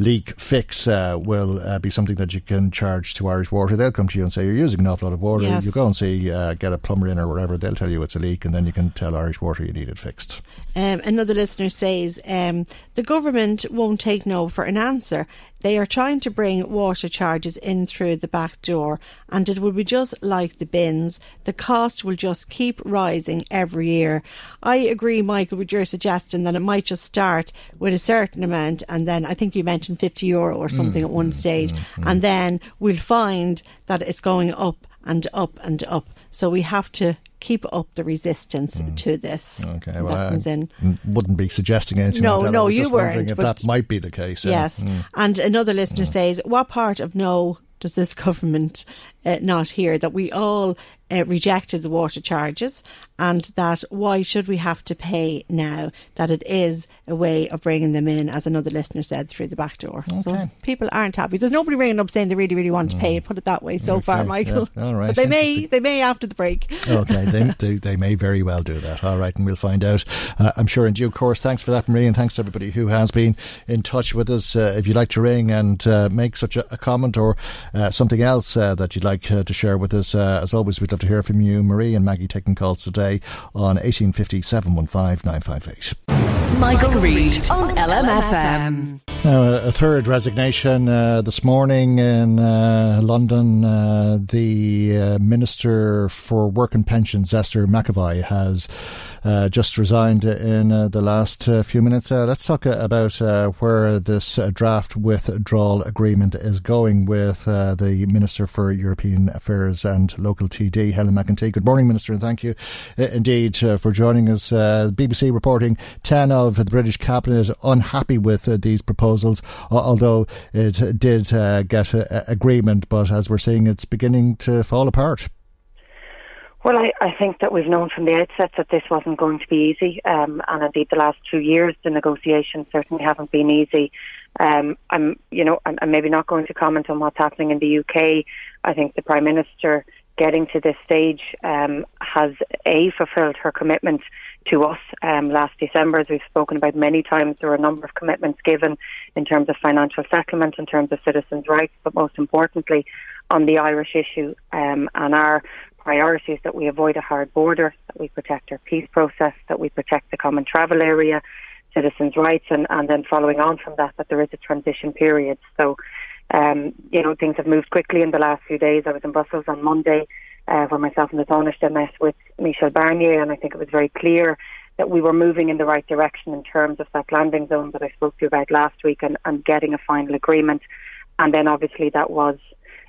leak fix uh, will uh, be something that you can charge to Irish Water. They'll come to you and say you're using an awful lot of water. Yes. You go and see, uh, get a plumber in or whatever. They'll tell you it's a leak, and then you can tell Irish Water you need it fixed. Um, another listener says um, the government won't take no for an answer. They are trying to bring water charges in through the back door, and it will be just like the bins. The cost will just keep rising every year. I agree, Michael, with your suggestion that it might just start with a certain amount, and then I think you mentioned 50 euro or something Mm, at one stage, and then we'll find that it's going up and up and up. So we have to keep up the resistance to this. Okay, well, that comes I in. wouldn't be suggesting anything. No, like no, was you weren't, If but- that might be the case, yeah. Yes. Mm. And another listener says, what part of no does this government uh, not hear? That we all uh, rejected the water charges and that why should we have to pay now? That it is a way of bringing them in, as another listener said, through the back door. So people aren't happy. There's nobody ringing up saying they really, really want to pay it, put it that way so far, Michael. yeah, all right, But they may, they may after the break. okay, they, they, they may very well do that. All right, and we'll find out. Uh, I'm sure in due course. Thanks for that, Marie, and thanks to everybody who has been in touch with us. Uh, if you'd like to ring and uh, make such a, a comment or uh, something else uh, that you'd like uh, to share with us, uh, as always, we'd love to hear from you. Marie and Maggie taking calls today on 1850 715 958. Michael Reade on LMFM. Now, a, a third resignation uh, this morning in uh, London. Uh, the uh, Minister for Work and Pensions, Esther McVey, has uh, just resigned in uh, the last uh, few minutes. Uh, let's talk uh, about uh, where this uh, draft withdrawal agreement is going with uh, the Minister for European Affairs and Local TD, Helen McEntee. Good morning, Minister, and thank you uh, indeed uh, for joining us. Uh, BBC reporting 10 of the British Cabinet unhappy with uh, these proposals, although it did uh, get agreement, but as we're seeing, it's beginning to fall apart. Well, I, I think that we've known from the outset that this wasn't going to be easy, um, and indeed the last two years the negotiations certainly haven't been easy. Um, I'm, you know, I'm, I'm maybe not going to comment on what's happening in the UK. I think the Prime Minister getting to this stage um, has a fulfilled her commitment to us um, last December, as we've spoken about many times. There were a number of commitments given in terms of financial settlement, in terms of citizens' rights, but most importantly on the Irish issue um, and our priorities that we avoid a hard border, that we protect our peace process, that we protect the common travel area, citizens' rights, and, and then following on from that, that there is a transition period. So, um, you know, things have moved quickly in the last few days. I was in Brussels on Monday, uh, myself and the Taoiseach met with Michel Barnier, and I think it was very clear that we were moving in the right direction in terms of that landing zone that I spoke to you about last week and, and getting a final agreement. And then obviously that was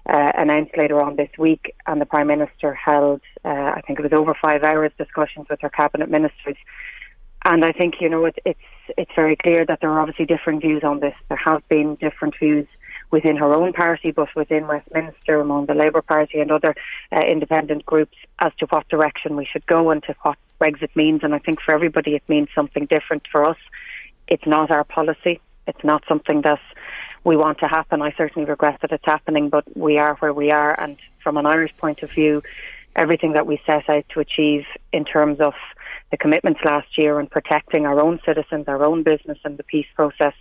uh, announced later on this week, and the Prime Minister held, uh, I think it was over five hours, discussions with her cabinet ministers. And I think you know it, it's it's very clear that there are obviously different views on this. There have been different views within her own party, but within Westminster, among the Labour Party and other uh, independent groups, as to what direction we should go and to what Brexit means. And I think for everybody, it means something different. For us, it's not our policy. It's not something that we want to happen. I certainly regret that it's happening, but we are where we are. And from an Irish point of view, everything that we set out to achieve in terms of the commitments last year and protecting our own citizens, our own business, and the peace process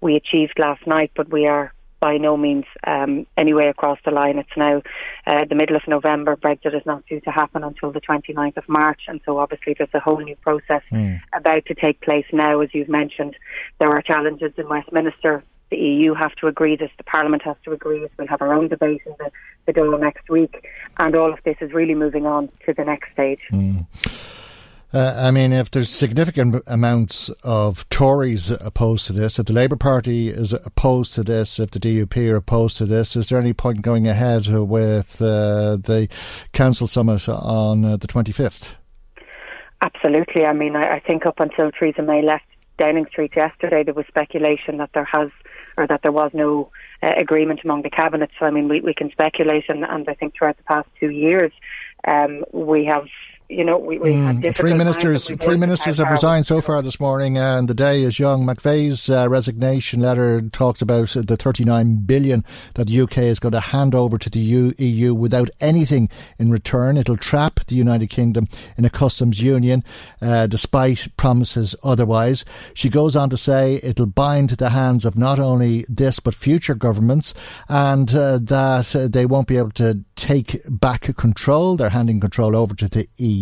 we achieved last night. But we are by no means um, anyway across the line. It's now uh, the middle of November. Brexit is not due to happen until the 29th of March, and so obviously there's a whole new process mm. about to take place now. As you've mentioned, there are challenges in Westminster. The EU have to agree this. The Parliament has to agree this. We'll have our own debate in the, the Dáil next week, and all of this is really moving on to the next stage. Mm. Uh, I mean, if there's significant amounts of Tories opposed to this, if the Labour Party is opposed to this, if the DUP are opposed to this, is there any point going ahead with uh, the Council Summit on uh, the 25th? Absolutely. I mean, I, I think up until Theresa May left Downing Street yesterday, there was speculation that there has or that there was no uh, agreement among the cabinet. So, I mean, we, we can speculate, and, and I think throughout the past two years, um, we have you know, we, we mm. had three ministers. Three ministers have resigned so far this morning, and the day is young. McVey's uh, resignation letter talks about the 39 billion that the UK is going to hand over to the EU without anything in return. It'll trap the United Kingdom in a customs union, uh, despite promises otherwise. She goes on to say it'll bind the hands of not only this but future governments, and uh, that they won't be able to take back control. They're handing control over to the EU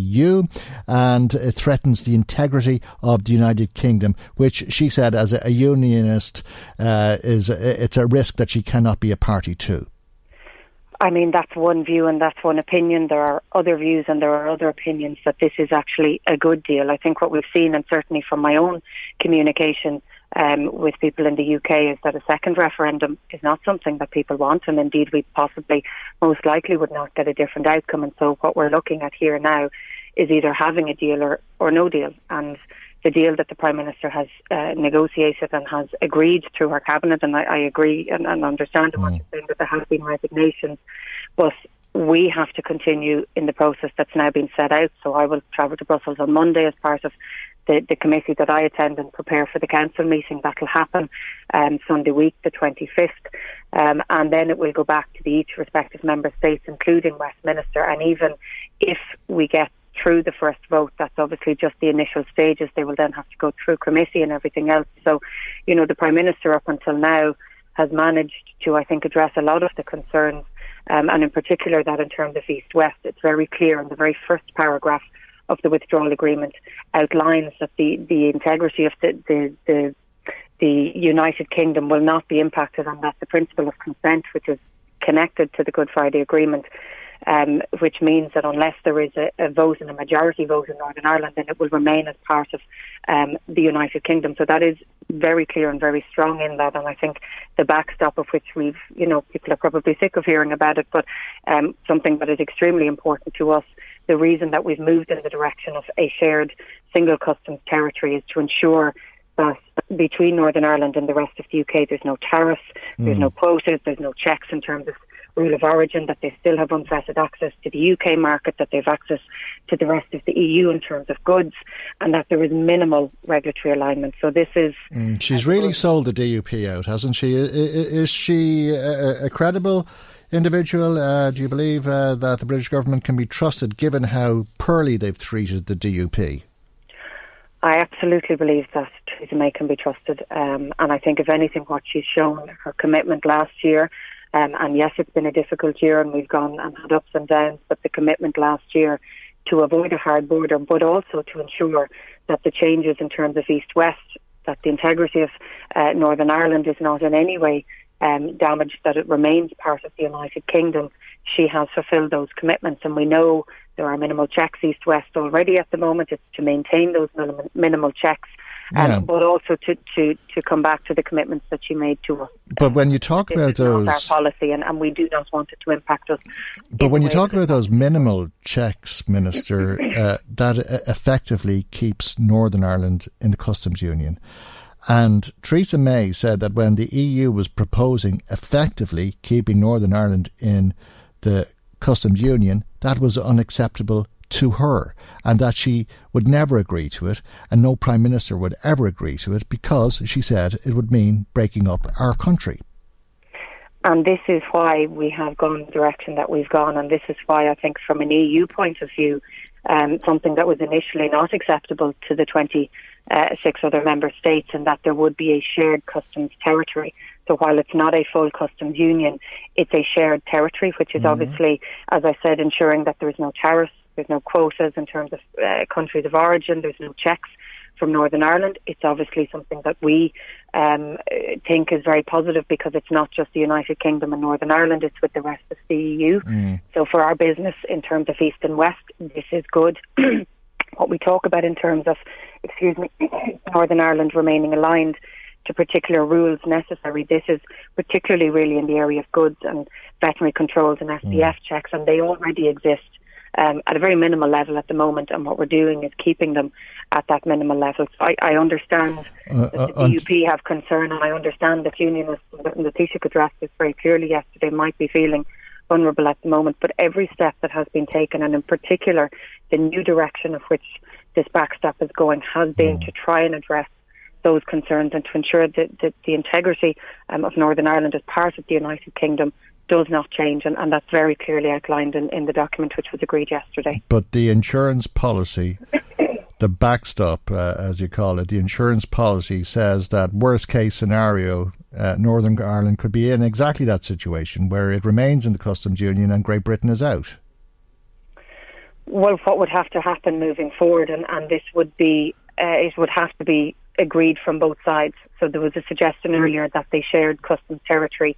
and it threatens the integrity of the United Kingdom, which she said as a, unionist uh, is it's a risk that she cannot be a party to. I mean, that's one view and that's one opinion. There are other views and there are other opinions that this is actually a good deal. I think what we've seen, and certainly from my own communication um, with people in the UK is that a second referendum is not something that people want, and indeed we possibly most likely would not get a different outcome. And so what we're looking at here now is either having a deal or, or no deal. And the deal that the Prime Minister has uh, negotiated and has agreed through her cabinet, and I, I agree and, and understand mm. what you're saying that there have been resignations, but we have to continue in the process that's now been set out. So I will travel to Brussels on Monday as part of the, the committee that I attend and prepare for the council meeting. That will happen um, Sunday week, the 25th. Um, and then it will go back to the each respective member states, including Westminster. And even if we get through the first vote, that's obviously just the initial stages. They will then have to go through committee and everything else. So, you know, the Prime Minister up until now has managed to, I think, address a lot of the concerns. Um, and in particular, that in terms of East West, it's very clear in the very first paragraph of the withdrawal agreement outlines that the, the integrity of the, the, the, the United Kingdom will not be impacted and that the principle of consent, which is connected to the Good Friday Agreement, um, which means that unless there is a, a, vote and a majority vote in Northern Ireland, then it will remain as part of um, the United Kingdom. So that is very clear and very strong in that. And I think the backstop of which we've, you know, people are probably sick of hearing about it, but um, something that is extremely important to us the reason that we've moved in the direction of a shared single customs territory is to ensure that between Northern Ireland and the rest of the UK, there's no tariffs, mm. there's no quotas, there's no checks in terms of rule of origin, that they still have unfettered access to the UK market, that they have access to the rest of the EU in terms of goods, and that there is minimal regulatory alignment. So this is. Mm, she's really sold the DUP out, hasn't she? Is she a, a credible? Individual, uh, do you believe uh, that the British government can be trusted given how poorly they've treated the DUP? I absolutely believe that Theresa May can be trusted. Um, and I think, if anything, what she's shown, her commitment last year, um, and yes, it's been a difficult year and we've gone and had ups and downs, but the commitment last year to avoid a hard border, but also to ensure that the changes in terms of East West, that the integrity of uh, Northern Ireland is not in any way um, damaged, that it remains part of the United Kingdom. She has fulfilled those commitments, and we know there are minimal checks east west already at the moment. It's to maintain those minimal, minimal checks. Um, yeah. but also to, to, to come back to the commitments that she made to us. But when you talk about those, our policy, and, and we do not want it to impact us. But when you talk about those minimal checks, Minister, uh, that effectively keeps Northern Ireland in the customs union. And Theresa May said that when the EU was proposing effectively keeping Northern Ireland in the customs union, that was unacceptable to her and that she would never agree to it and no prime minister would ever agree to it because she said it would mean breaking up our country. And this is why we have gone the direction that we've gone, and this is why I think, from an EU point of view, um, something that was initially not acceptable to the 26 other member states, and that there would be a shared customs territory so while it's not a full customs union, it's a shared territory, which is mm-hmm. obviously, as I said, ensuring that there is no tariffs, there's no quotas in terms of uh, countries of origin, there's no checks from Northern Ireland. It's obviously something that we um, think is very positive because it's not just the United Kingdom and Northern Ireland, it's with the rest of the EU. Mm. So for our business in terms of East and West, this is good. what we talk about in terms of, excuse me, Northern Ireland remaining aligned to particular rules necessary. This is particularly really in the area of goods and veterinary controls and SPS mm. checks, and they already exist um, at a very minimal level at the moment. And what we're doing is keeping them at that minimal level. So I, I understand uh, that the uh, DUP have concern, and I understand that unionists, and the Taoiseach addressed this very clearly yesterday, might be feeling vulnerable at the moment. But every step that has been taken, and in particular the new direction of which this backstop is going, has been mm. to try and address those concerns and to ensure that, that the integrity um, of Northern Ireland as part of the United Kingdom does not change, and, and that's very clearly outlined in, in the document which was agreed yesterday. But the insurance policy, the backstop, uh, as you call it, the insurance policy says that worst case scenario, uh, Northern Ireland could be in exactly that situation where it remains in the customs union and Great Britain is out. Well, what would have to happen moving forward, and, and this would be, uh, it would have to be agreed from both sides. So there was a suggestion earlier that they shared customs territory,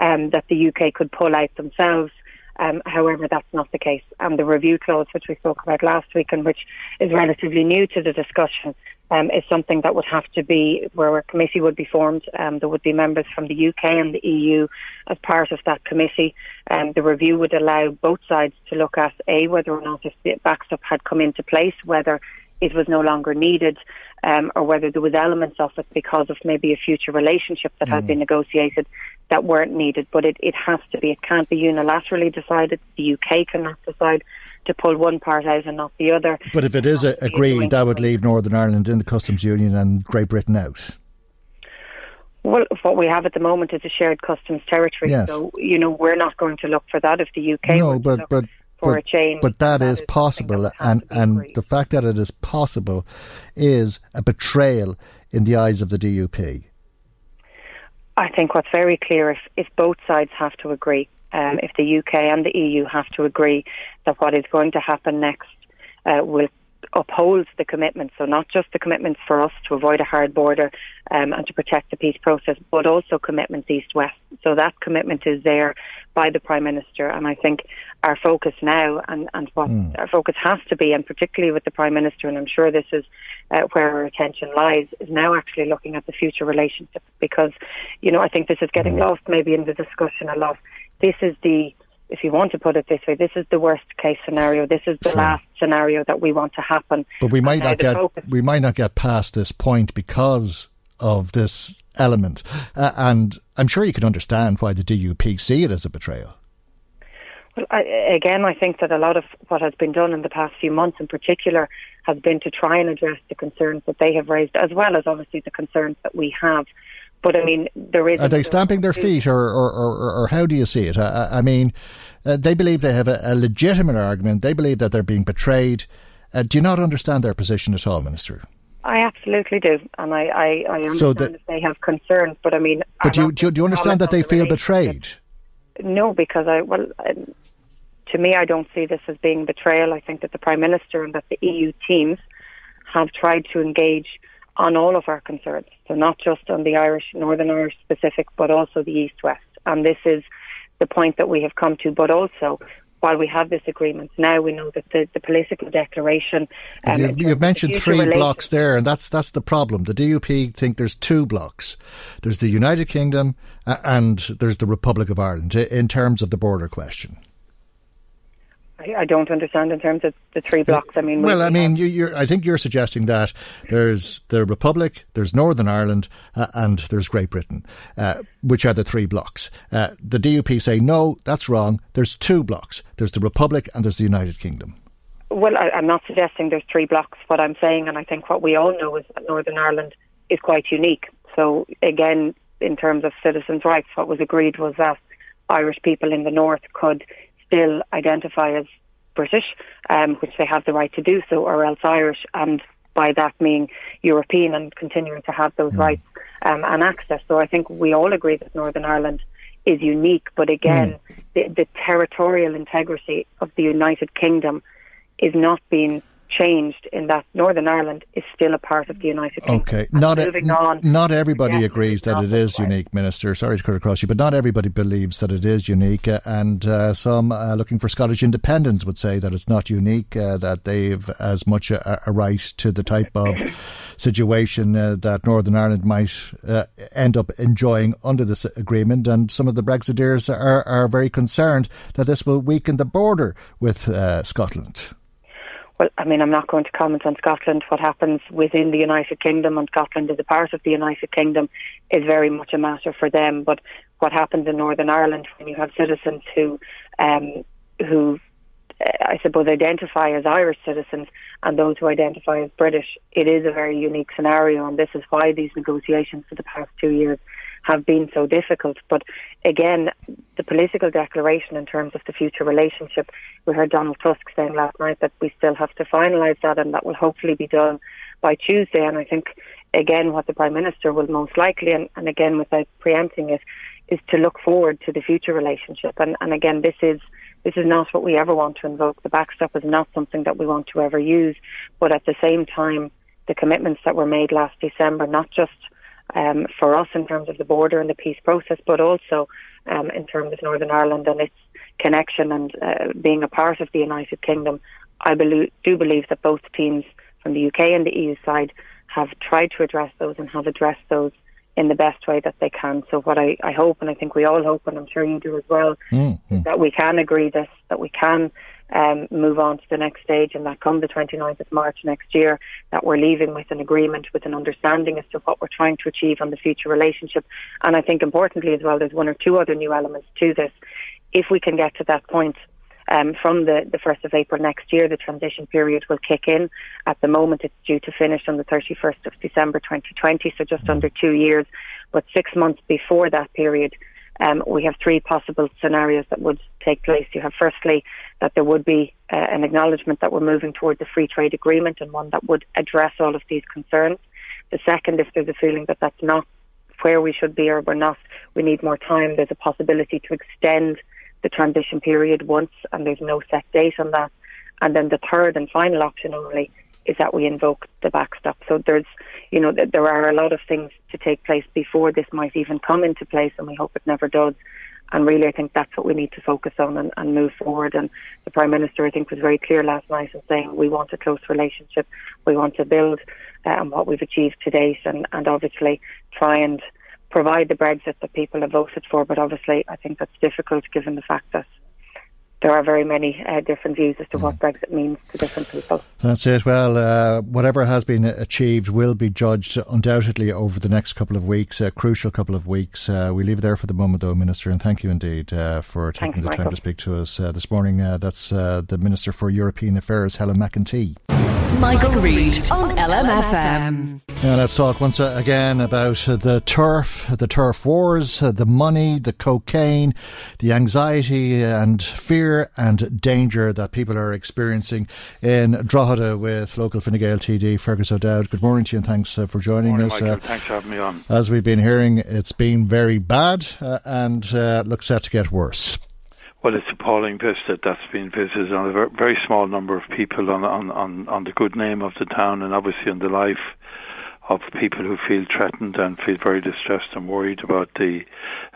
um, that the UK could pull out themselves. Um, however, that's not the case. And the review clause, which we spoke about last week and which is relatively new to the discussion, um, is something that would have to be where a committee would be formed. Um, there would be members from the UK and the EU as part of that committee. Um, the review would allow both sides to look at a whether or not if the backstop had come into place, whether it was no longer needed, um, or whether there was elements of it because of maybe a future relationship that mm. had been negotiated that weren't needed. But it, it has to be. It can't be unilaterally decided. The UK cannot decide to pull one part out and not the other. But if it is a, agreed, that would leave Northern Ireland in the customs union and Great Britain out. Well, what we have at the moment is a shared customs territory. Yes. So, you know, we're not going to look for that if the UK. No, but but for but, a change. But that, that is, is possible, and and the fact that it is possible is a betrayal in the eyes of the DUP. I think what's very clear if if both sides have to agree, um, if the UK and the EU have to agree that what is going to happen next uh, will upholds the commitments, so not just the commitments for us to avoid a hard border um, and to protect the peace process, but also commitments east-west. So that commitment is there by the Prime Minister, and I think our focus now and, and what mm. our focus has to be, and particularly with the Prime Minister, and I'm sure this is uh, where our attention lies, is now actually looking at the future relationship because, you know, I think this is getting mm. lost maybe in the discussion a lot. This is the if you want to put it this way, this is the worst case scenario. This is the sure. last scenario that we want to happen. But we might not get focus- we might not get past this point because of this element, uh, and I'm sure you can understand why the DUP see it as a betrayal. Well, I, again, I think that a lot of what has been done in the past few months, in particular, has been to try and address the concerns that they have raised, as well as obviously the concerns that we have. But I mean, there is. Are they stamping their feet, or, or, or, or how do you see it? I, I mean, uh, they believe they have a, a, legitimate argument. They believe that they're being betrayed. Uh, do you not understand their position at all, Minister? I absolutely do, and I, I, I understand so that, they have concerns. But I mean, but do you, do you, do you understand that they feel betrayed? No, because I well, um, to me, I don't see this as being betrayal. I think that the Prime Minister and that the EU teams have tried to engage on all of our concerns. So not just on the Irish, Northern Irish specific, but also the East West. And this is the point that we have come to. But also, while we have this agreement now, we know that the, the political declaration. Um, you've, you've mentioned three blocks there, and that's that's the problem. The DUP think there's two blocks. There's the United Kingdom uh, and there's the Republic of Ireland in terms of the border question. I, don't understand in terms of the three blocks. I mean, well, I mean, you, I think you're suggesting that there's the Republic, there's Northern Ireland, uh, and there's Great Britain, uh, which are the three blocks. Uh, the DUP say no, that's wrong. There's two blocks. There's the Republic and there's the United Kingdom. Well, I, I'm not suggesting there's three blocks. What I'm saying, and I think what we all know, is that Northern Ireland is quite unique. So again, in terms of citizens' rights, what was agreed was that Irish people in the north could still identify as British, um, which they have the right to do so, or else Irish, and by that meaning European and continuing to have those mm. rights um, and access. So I think we all agree that Northern Ireland is unique, but again, mm. the, the territorial integrity of the United Kingdom is not being changed in that Northern Ireland is still a part of the United Kingdom. Okay, not moving on. Not everybody agrees that it is unique, Minister. Sorry to cut across you, but not everybody believes that it is unique, uh, and uh, some uh, looking for Scottish independence would say that it's not unique, uh, that they've as much a, a, right to the type of situation uh, that Northern Ireland might uh, end up enjoying under this agreement, and some of the Brexiteers are, are very concerned that this will weaken the border with Scotland well, I mean, I'm not going to comment on Scotland. What happens within the United Kingdom and Scotland is a part of the United Kingdom is very much a matter for them. But what happens in Northern Ireland when you have citizens who, um, who, uh, I suppose, identify as Irish citizens and those who identify as British, it is a very unique scenario, and this is why these negotiations for the past two years have been so difficult. But again, the political declaration in terms of the future relationship, we heard Donald Tusk saying last night that we still have to finalise that and that will hopefully be done by Tuesday. And I think, again, what the Prime Minister will most likely, and, and again, without preempting it, is to look forward to the future relationship. And, and again, this is this is not what we ever want to invoke. The backstop is not something that we want to ever use. But at the same time, the commitments that were made last December, not just um, for us in terms of the border and the peace process, but also um, in terms of Northern Ireland and its connection and uh, being a part of the United Kingdom. I believe, do believe that both teams from the UK and the EU side have tried to address those and have addressed those in the best way that they can. So what I, I hope, and I think we all hope, and I'm sure you do as well, mm-hmm. that we can agree this, that we can um, move on to the next stage and that come the 29th of March next year that we're leaving with an agreement with an understanding as to what we're trying to achieve on the future relationship and I think importantly as well there's one or two other new elements to this if we can get to that point um, from the, the 1st of April next year, the transition period will kick in. At the moment, it's due to finish on the 31st of December 2020, so just under two years. But six months before that period, um, we have three possible scenarios that would take place. You have firstly that there would be uh, an acknowledgement that we're moving towards a free trade agreement and one that would address all of these concerns. The second, if there's a feeling that that's not where we should be or we're not, we need more time, there's a possibility to extend the transition period once and there's no set date on that. And then the third and final option only is that we invoke the backstop. So there's, you know, there are a lot of things to take place before this might even come into place, and we hope it never does. And really, I think that's what we need to focus on and, and move forward. And the Prime Minister, I think, was very clear last night in saying we want a close relationship, we want to build uh, on what we've achieved to date, and, and obviously try and provide the Brexit that people have voted for. But obviously, I think that's difficult given the fact that there are very many uh, different views as to what Brexit means to different people. That's it. Well, uh, whatever has been achieved will be judged undoubtedly over the next couple of weeks, a crucial couple of weeks. Uh, we leave it there for the moment, though, Minister, and thank you indeed uh, for taking Thanks, the Michael. time to speak to us uh, this morning. Uh, that's uh, the Minister for European Affairs, Helen McEntee. Michael, Reade on LMFM. Now let's talk once again about the turf, the turf wars, the money, the cocaine, the anxiety and fear and danger that people are experiencing in Drogheda with local Fine Gael TD Fergus O'Dowd. Good morning to you and thanks uh, for joining Morning, us. Michael. Uh, Thanks for having me on. as we've been hearing, it's been very bad uh, and uh, looks set to get worse. Well, it's appalling visit that's been visited on a very small number of people on, on, on, on the good name of the town and obviously on the life of people who feel threatened and feel very distressed and worried about the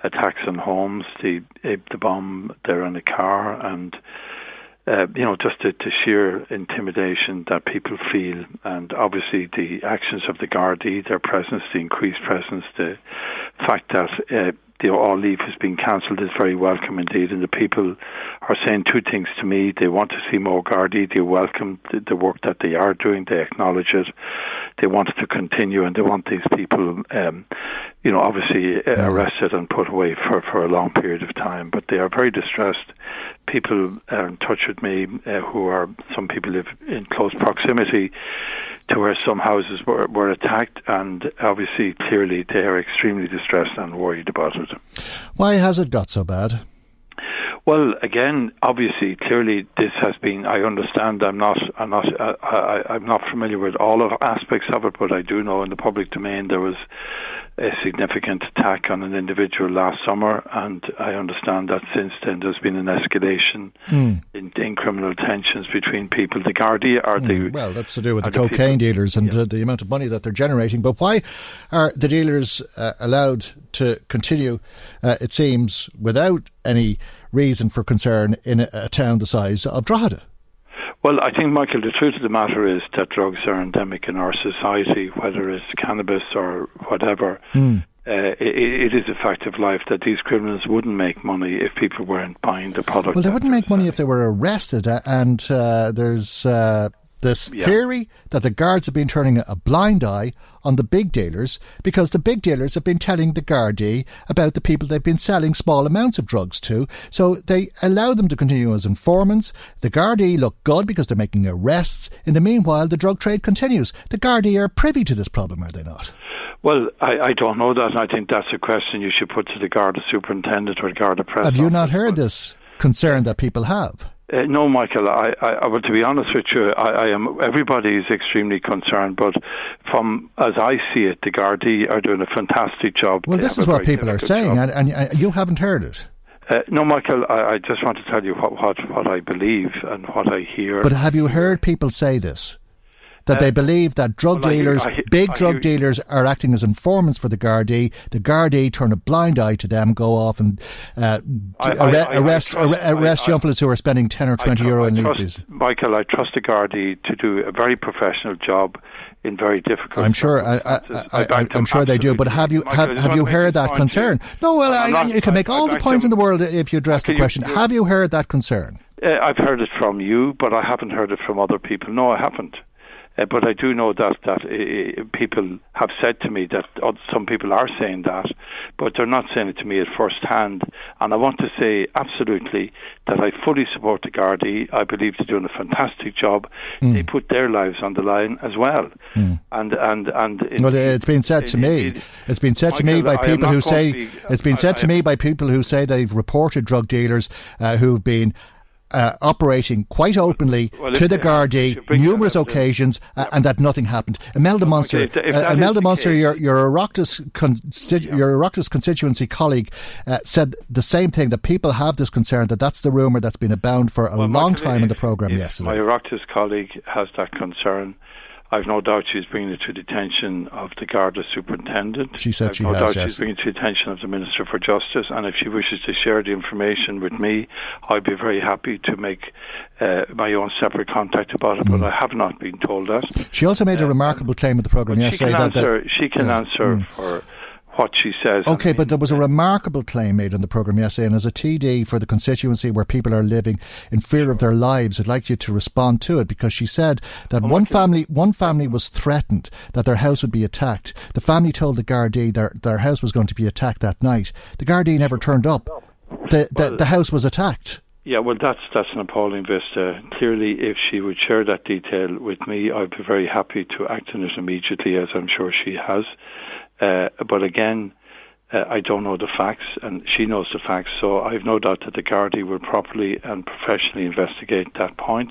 attacks on homes, the eh, the bomb there in the car, and uh, you know just the, the sheer intimidation that people feel, and obviously the actions of the Gardaí, their presence, the increased presence, the fact that. Uh, the all leave has been cancelled is very welcome indeed, and the people are saying two things to me. They want to see more Gardaí. They welcome the, the work that they are doing. They acknowledge it. They want it to continue, and they want these people, um, you know, obviously uh, arrested and put away for for a long period of time. But they are very distressed. People are in touch with me uh, who are some people live in close proximity to where some houses were, were attacked, and obviously, clearly, they are extremely distressed and worried about it. Why has it got so bad? Well, again, obviously, clearly, this has been. I understand. I'm not. I'm not. Uh, I, I'm not familiar with all of aspects of it, but I do know in the public domain there was a significant attack on an individual last summer, and I understand that since then there's been an escalation Mm. in, in criminal tensions between people. The Gardaí are the Mm, well, that's to do with the the cocaine people- dealers and uh, the amount of money that they're generating. But why are the dealers uh, allowed to continue, uh, it seems, without any reason for concern in a, a town the size of Drogheda? Well, I think, Michael, the truth of the matter is that drugs are endemic in our society, whether it's cannabis or whatever. Hmm. Uh, it, it is a fact of life that these criminals wouldn't make money if people weren't buying the product. Well, they wouldn't make money if they were arrested. uh, And uh, there's uh, this Yeah. theory that the guards have been turning a blind eye on the big dealers because the big dealers have been telling the Gardaí about the people they've been selling small amounts of drugs to. So they allow them to continue as informants. The Gardaí look good because they're making arrests. In the meanwhile, the drug trade continues. The Gardaí are privy to this problem, are they not? Well, I, I don't know that. and I think that's a question you should put to the Garda superintendent or Garda press. have you not heard this concern that people have? Uh, no, Michael. I, I, I, well, to be honest with you, I, I am. Everybody is extremely concerned, but from as I see it, the Gardaí are doing a fantastic job. Well, They this is what people are saying, and, and uh, you haven't heard it. Uh, no, Michael. I, I just want to tell you what, what what I believe and what I hear. But have you heard people say this? That Uh, they believe that drug well, I dealers, I big I drug hear- dealers, are acting as informants for the Gardaí. The Gardaí turn a blind eye to them, go off and uh, I- I- arre- I- I arrest trust- arre- arrest I- young fellas who are spending ten or twenty euro I in leaves. Michael, I trust the Gardaí to do a very professional job in very difficult. I'm sure. I, I, I, I, I'm sure they do. But have you Michael, have, have you heard that concern? No. Well, I'm not- you can make I- all I the points in the world if you address the question. Have you heard that concern? Uh, I've heard it from you, but I haven't heard it from other people. No, I haven't. Uh, but I do know that that uh, people have said to me that uh, some people are saying that, but they're not saying it to me at first hand. And I want to say absolutely that I fully support the Gardaí. I believe they're doing a fantastic job. Hmm. They put their lives on the line as well. And and and it- Well, it's been said to me. it- It's been said to me by people who say be- it's been said I- to me by people who say they've reported drug dealers uh, who've been. Uh, operating quite openly Well, to the Gardaí you bring that numerous occasions, uh, and that nothing happened. Imelda Munster, if that- if uh, Imelda case- your your Oireachtas constitu- your Oireachtas constituency colleague uh, said the same thing that people have this concern that that's the rumor that's been abound for a Well, long time in the program if yesterday. My Oireachtas colleague has that concern. I've no doubt she's bringing it to the attention of the Garda superintendent. She said I've she no has, doubt yes. she's bringing it to the attention of the Minister for Justice, and if she wishes to share the information with me, I'd be very happy to make uh, my own separate contact about it. Mm. But I have not been told that. She also made a remarkable claim at the program But she can that, that answer. She can yeah, answer mm. for what she says. Okay, but there was a remarkable claim made on the programme yesterday, and as a TD for the constituency where people are living in fear of their lives, I'd like you to respond to it because she said that oh, one family one family was threatened that their house would be attacked. The family told the Gardaí their their house was going to be attacked that night. The Gardaí never turned up. The the, well, the house was attacked. Yeah, well, that's that's an appalling vista. Clearly, if she would share that detail with me, I'd be very happy to act on it immediately, as I'm sure she has. Uh, but again, uh, I don't know the facts, and she knows the facts. So I've no doubt that the Gardaí will properly and professionally investigate that point,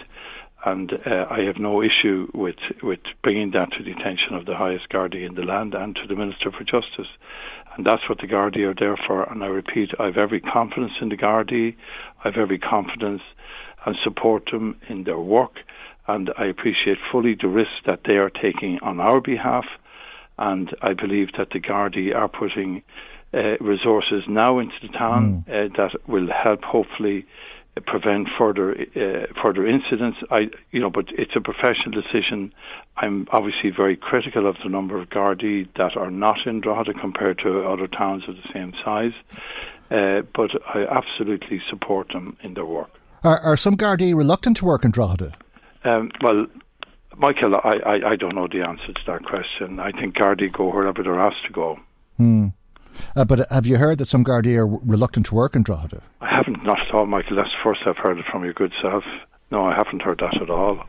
and uh, I have no issue with with bringing that to the attention of the highest Gardaí in the land and to the Minister for Justice. And that's what the Gardaí are there for. And I repeat, I have every confidence in the Gardaí. I have every confidence and support them in their work. And I appreciate fully the risks that they are taking on our behalf and I believe that the Gardaí are putting uh, resources now into the town mm. uh, that will help hopefully prevent further uh, further incidents. I, you know, but it's a professional decision. I'm obviously very critical of the number of Gardaí that are not in Drogheda compared to other towns of the same size. Uh, but I absolutely support them in their work. Are, are some Gardaí reluctant to work in Drogheda? Um, well, Michael, I, I, I, don't know the answer to that question. I think Gardaí go wherever they're asked to go. Hmm. Uh, but have you heard that some Gardaí are reluctant to work in Drogheda? I haven't, not at all, Michael. That's the first I've heard it from your good self. No, I haven't heard that at all.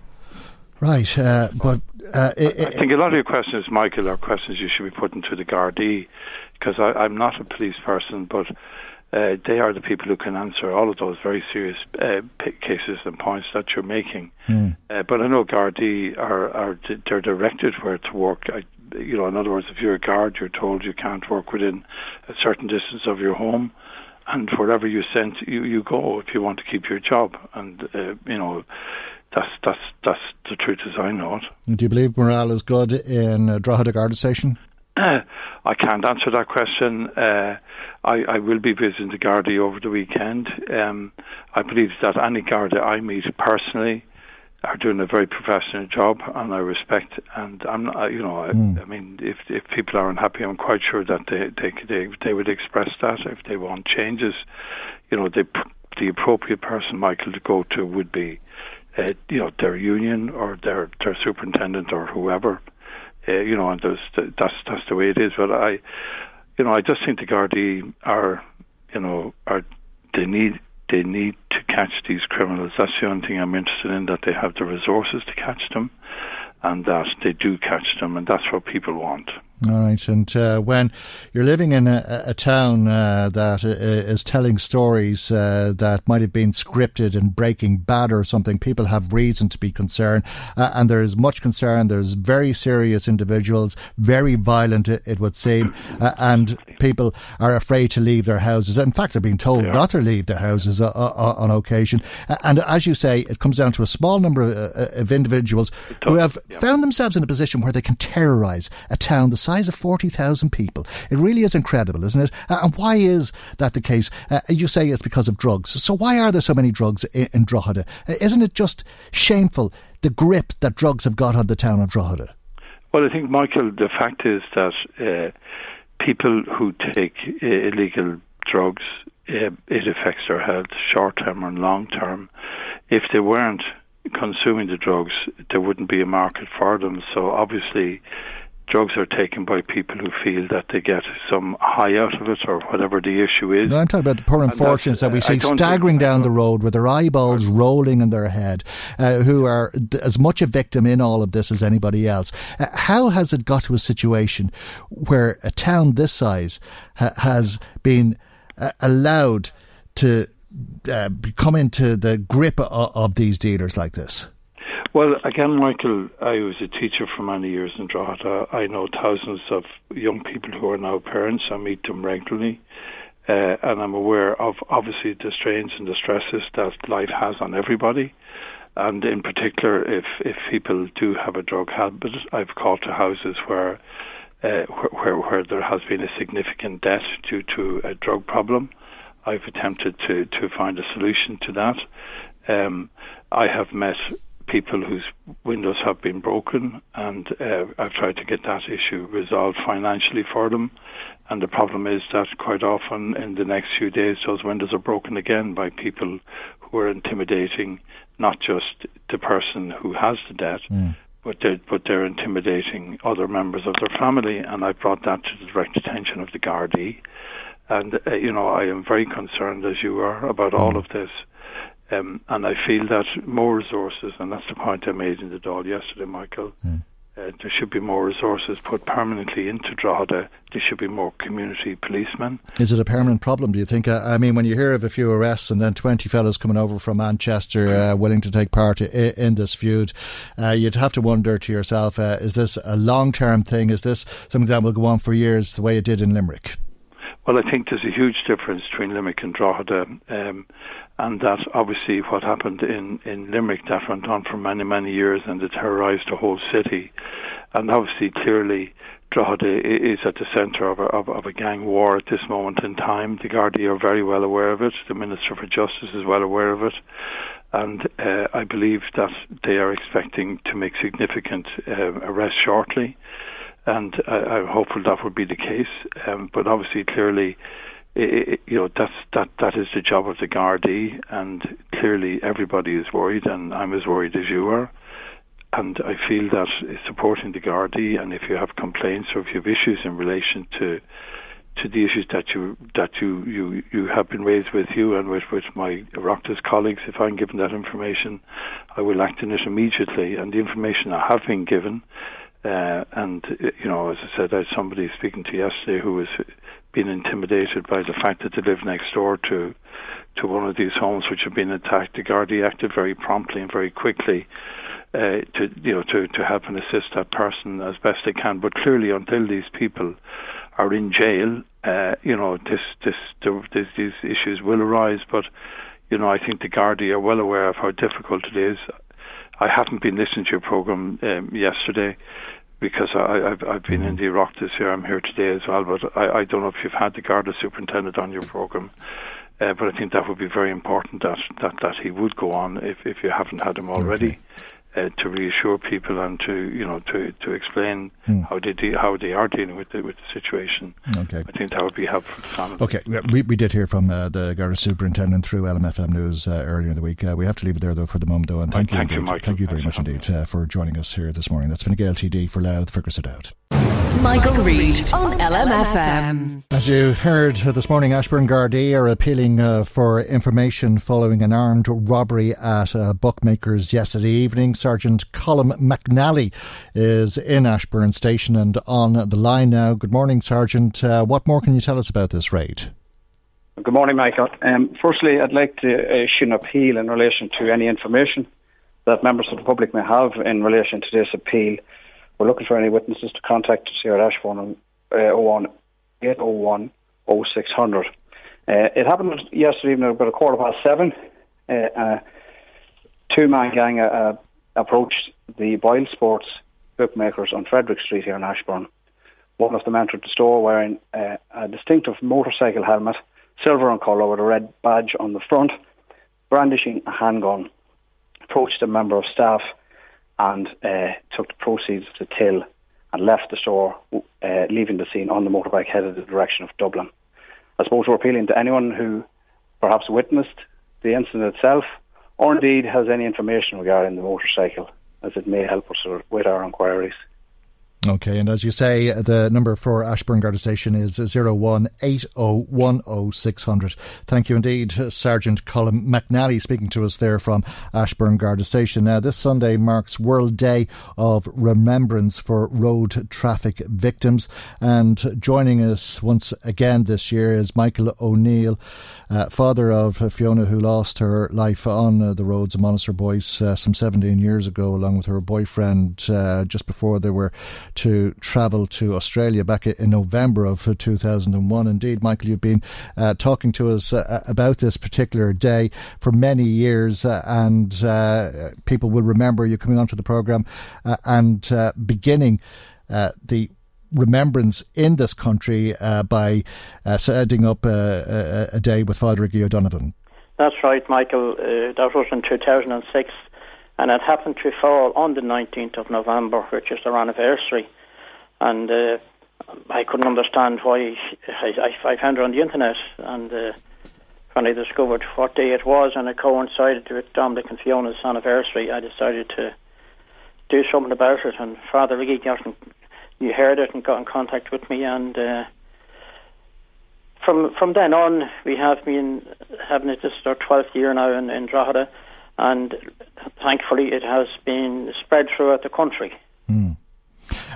Right, uh, but uh, I, I think a lot of your questions, Michael, are questions you should be putting to the Gardaí, because I'm not a police person, but uh, they are the people who can answer all of those very serious uh, cases and points that you're making. Mm. Uh, but I know Gardaí are, are they're directed where to work. I, you know, in other words, if you're a guard, you're told you can't work within a certain distance of your home, and wherever you sent, you you go if you want to keep your job. And uh, you know, that's that's that's the truth as I know it. Do you believe morale is good in uh, Drogheda Garda Station? I can't answer that question. I, I, will be visiting the Gardaí over the weekend. Um, I believe that any Garda I meet personally are doing a very professional job, and I respect. And I'm not, you know, I, mm. I mean, if if people are unhappy, I'm quite sure that they they they, they would express that if they want changes. You know, the the appropriate person, Michael, to go to would be, uh, you know, their union or their their superintendent or whoever uh, you know, and that's that's the way it is. But I, you know, I just think the Gardaí are, you know, are they need they need to catch these criminals. That's the only thing I'm interested in. That they have the resources to catch them, and that they do catch them, and that's what people want. All right, and uh, when you're living in a, a town uh, that uh, telling stories uh, that might have been scripted in Breaking Bad or something, people have reason to be concerned, uh, and there is much concern. There's very serious individuals, very violent, it, would seem, uh, and people are afraid to leave their houses. In fact, they're being told not to leave their houses on occasion. And as you say, it comes down to a small number of, of individuals who have yeah. found themselves in a position where they can terrorise a town the size size of 40,000 people. It really is incredible, isn't it? Uh, and why is that the case? Uh, you say it's because of drugs. So why are there so many drugs in, in Drogheda? Uh, isn't it just shameful, the grip that drugs have got on the town of Drogheda? Well, I think, Michael, the fact is that uh, people who take uh, illegal drugs, uh, it affects their health short term and long term. If they weren't consuming the drugs, there wouldn't be a market for them. So obviously, drugs are taken by people who feel that they get some high out of it or whatever the issue is. No, I'm talking about the poor unfortunates that we see staggering down the road with their eyeballs rolling in their head, uh, who are as much a victim in all of this as anybody else. Uh, how has it got to a situation where a town this size ha- has been uh, allowed to uh, come into the grip of, of these dealers like this? Well, again, Michael, I was a teacher for many years in Drogheda. I know thousands of young people who are now parents. I meet them regularly. Uh, and I'm aware of obviously the strains and the stresses that life has on everybody. And in particular, if, if people do have a drug habit, I've called to houses where, uh, where, where there has been a significant death due to a drug problem. I've attempted to, to find a solution to that. Um, I have met people whose windows have been broken, and uh, I've tried to get that issue resolved financially for them. And the problem is that quite often in the next few days, those windows are broken again by people who are intimidating not just the person who has the debt, mm. but they're, but they're intimidating other members of their family. And I brought that to the direct attention of the Gardaí. And, uh, you know, I am very concerned, as you are, about all of this. Um, and I feel that more resources, and that's the point I made in the Dáil yesterday, Michael. Mm. Uh, there should be more resources put permanently into Drogheda. There should be more community policemen. Is it a permanent problem, do you think? Uh, I mean, when you hear of a few arrests and then 20 fellows coming over from Manchester uh, willing to take part in, in this feud, uh, you'd have to wonder to yourself, uh, is this a long term thing? Is this something that will go on for years the way it did in Limerick? Well, I think there's a huge difference between Limerick and Drogheda. Um, and that obviously what happened in, in Limerick that went on for many, many years and it terrorised the whole city. And obviously, clearly, Drogheda is at the centre of a, of, of a gang war at this moment in time. The Gardaí are very well aware of it. The Minister for Justice is well aware of it. And uh, I believe that they are expecting to make significant uh, arrests shortly. And I, I'm hopeful that would be the case. Um, but obviously, clearly, it, you know that's that that is the job of the Gardaí, and clearly everybody is worried, and I'm as worried as you are. And I feel that supporting the Gardaí, and if you have complaints or if you have issues in relation to to the issues that you that you you you have been raised with you and with with my Oireachtas colleagues, if I'm given that information, I will act on it immediately. And the information I have been given. Uh, and you know, as I said, I had somebody speaking to yesterday who was being intimidated by the fact that they live next door to to one of these homes which have been attacked. The Gardaí acted very promptly and very quickly uh, to you know to to help and assist that person as best they can. But clearly, until these people are in jail, uh, you know this this, this these issues will arise. But you know I think the Gardaí are well aware of how difficult it is. I haven't been listening to your program um, yesterday because I, have I've been in mm-hmm. the Iraq this year. I'm here today as well, but I, I don't know if you've had the Garda superintendent on your program. Uh, but I think that would be very important that, that, that he would go on if, if you haven't had him already. Okay uh, to reassure people and to you know to to explain mm. how they de- how they are dealing with the with the situation. Okay, I think that would be helpful to. Okay, we, we did hear from uh, the Garda superintendent through LMFM News uh, earlier in the week. Uh, we have to leave it there though for the moment though, and thank you, thank you, thank you very much indeed uh, for joining us here this morning. That's Fine Gael TD for Louth Fergus O'Dowd. Michael, Michael Reade on LMFM. As you heard this morning, Ashbourne Gardaí are appealing uh, for information following an armed robbery at a bookmaker's yesterday evening. Sergeant Colin McNally is in Ashbourne Station and on the line now. Good morning, Sergeant. Uh, what more can you tell us about this raid? Good morning, Michael. Um, firstly, I'd like to issue an appeal in relation to any information that members of the public may have in relation to this appeal we're looking for any witnesses to contact at Ashbourne on uh, 01 801 0600. Uh, it happened yesterday evening about a quarter past seven. Uh, two man gang uh, uh, approached the Boyle Sports bookmakers on Frederick Street here in Ashbourne. One of them entered the store wearing uh, a distinctive motorcycle helmet, silver in colour with a red badge on the front, brandishing a handgun. Approached a member of staff and uh, took the proceeds to the till and left the store, uh, leaving the scene on the motorbike headed in the direction of Dublin. I suppose we're appealing to anyone who perhaps witnessed the incident itself or indeed has any information regarding the motorcycle, as it may help us with our inquiries. Okay, and as you say, the number for Ashbourne Garda Station is 018010600. Thank you indeed, Sergeant Colin McNally, speaking to us there from Ashbourne Garda Station. Now, this Sunday marks World Day of Remembrance for Road Traffic Victims, and joining us once again this year is Michael O'Neill, uh, father of Fiona, who lost her life on uh, the roads of Monasterboice uh, some 17 years ago, along with her boyfriend, uh, just before they were to travel to Australia back in November of 2001. Indeed, Michael, you've been uh, talking to us uh, about this particular day for many years, uh, and uh, people will remember you coming onto the programme uh, and uh, beginning the remembrance in this country by setting up a, a, a, day with Father Iggy O'Donovan. That's right, Michael. that was in 2006 and it happened to fall on the 19th of November, which is their anniversary. And uh, I couldn't understand why. I, I, found it on the internet, and uh, when I discovered what day it was, and it coincided with Dominic and Fiona's anniversary, I decided to do something about it. And Father Lee got in, you heard it and got in contact with me, and uh, from from then on, we have been having it. This is our twelfth year now in, in Drogheda, and thankfully, it has been spread throughout the country. Mm.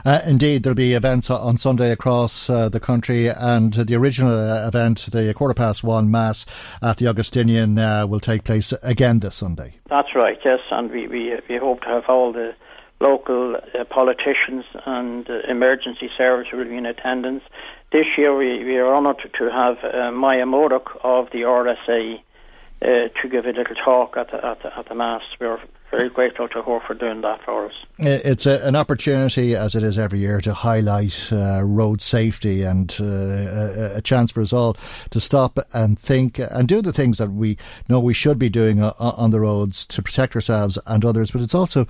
Uh, indeed, there'll be events on Sunday across uh, the country, and the original uh, event, the quarter past one mass at the Augustinian, uh, will take place again this Sunday. That's right, yes, and we, we, we hope to have all the local uh, politicians and uh, emergency service will be in attendance. This year, we, we are honoured to have uh, Moyagh Murdock of the RSA to give a little talk at the, at the, at the mass. We're very grateful to her for doing that for us. It's a, an opportunity, as it is every year, to highlight uh, road safety and uh, a, a, chance for us all to stop and think and do the things that we know we should be doing uh, on the roads to protect ourselves and others. But it's also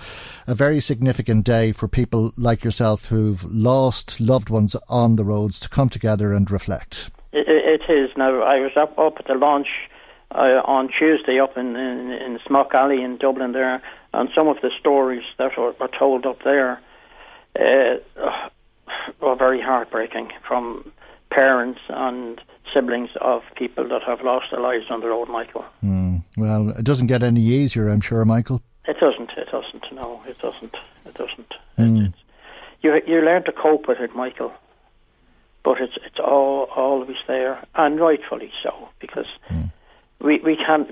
a very significant day for people like yourself who've lost loved ones on the roads to come together and reflect. it, it is. Now, I was up, up at the launch uh, on Tuesday up in, in, in Smock Alley in Dublin there, and some of the stories that were, were told up there uh, were very heartbreaking from parents and siblings of people that have lost their lives on the road, Michael. Mm. Well, it doesn't get any easier, I'm sure, Michael. It doesn't. It doesn't. No, it doesn't. It doesn't. Mm. It's, you you learn to cope with it, Michael. But it's it's all always there, and rightfully so, because mm we we can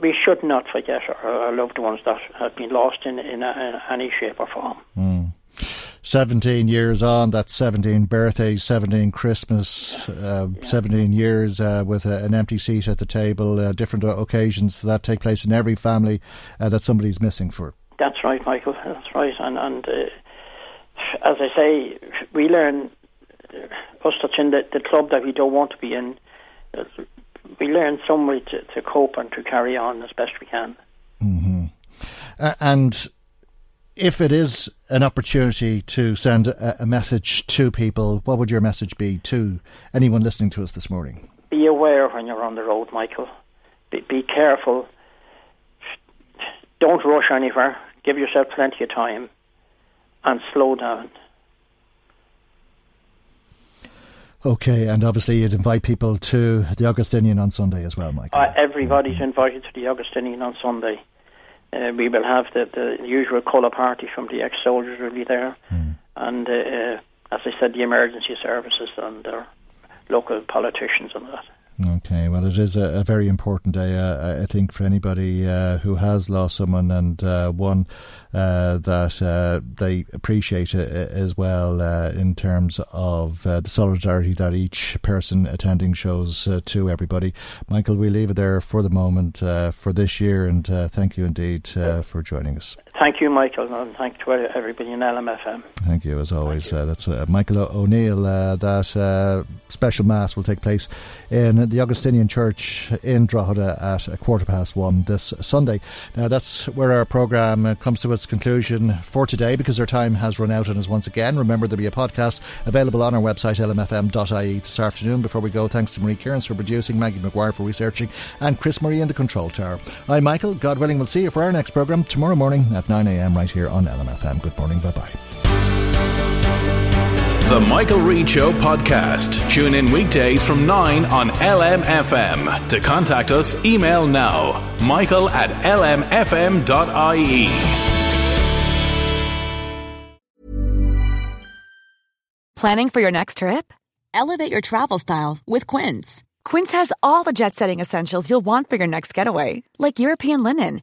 we should not forget our, our, loved ones that have been lost in in, in any shape or form. Mm. 17 years on, that's 17 birthdays, 17 Christmas, uh, yeah. 17 years uh, with a, an empty seat at the table, uh, different occasions that take place in every family uh, that somebody's missing for. That's right, Michael. That's right. And, and uh, as I say, we learn, uh, us that's in the, the club that we don't want to be in, we learn some way to, to cope and to carry on as best we can. Mm-hmm. Uh, and if it is an opportunity to send a, a, message to people, what would your message be to anyone listening to us this morning? Be aware when you're on the road, Michael. Be, be careful. Don't rush anywhere. Give yourself plenty of time and slow down. Okay, and obviously you'd invite people to the Augustinian on Sunday as well, Mike. Uh, everybody's invited to the Augustinian on Sunday. Uh, we will have the, the usual colour party from the ex-soldiers will be there, mm. and uh, uh, as I said, the emergency services and their local politicians and that. Okay, well, it is a, a very important day, uh, I think, for anybody uh, who has lost someone and uh, one uh, that uh, they appreciate as well uh, in terms of the solidarity that each person attending shows to everybody. Michael, we leave it there for the moment for this year, and thank you indeed for joining us. Thank you, Michael, and thank you to everybody in LMFM. Thank you, as always. Uh, that's uh, Michael O'Neill. Uh, that uh, special Mass will take place in the Augustinian Church in Drogheda at a quarter past one this Sunday. Now, that's where our programme comes to its conclusion for today because our time has run out on us once again. Remember, there'll be a podcast available on our website, lmfm.ie, this afternoon. Before we go, thanks to Marie Kearns for producing, Maggie McGuire for researching, and Chris Murray in the control tower. I'm Michael. God willing, we'll see you for our next programme tomorrow morning at 9am right here on LMFM. Good morning. Bye bye. The Michael Reade Show podcast. Tune in weekdays from 9 on LMFM. To contact us, email now michael at lmfm.ie. Planning for your next trip? Elevate your travel style with Quince. Quince has all the jet setting essentials you'll want for your next getaway, like European linen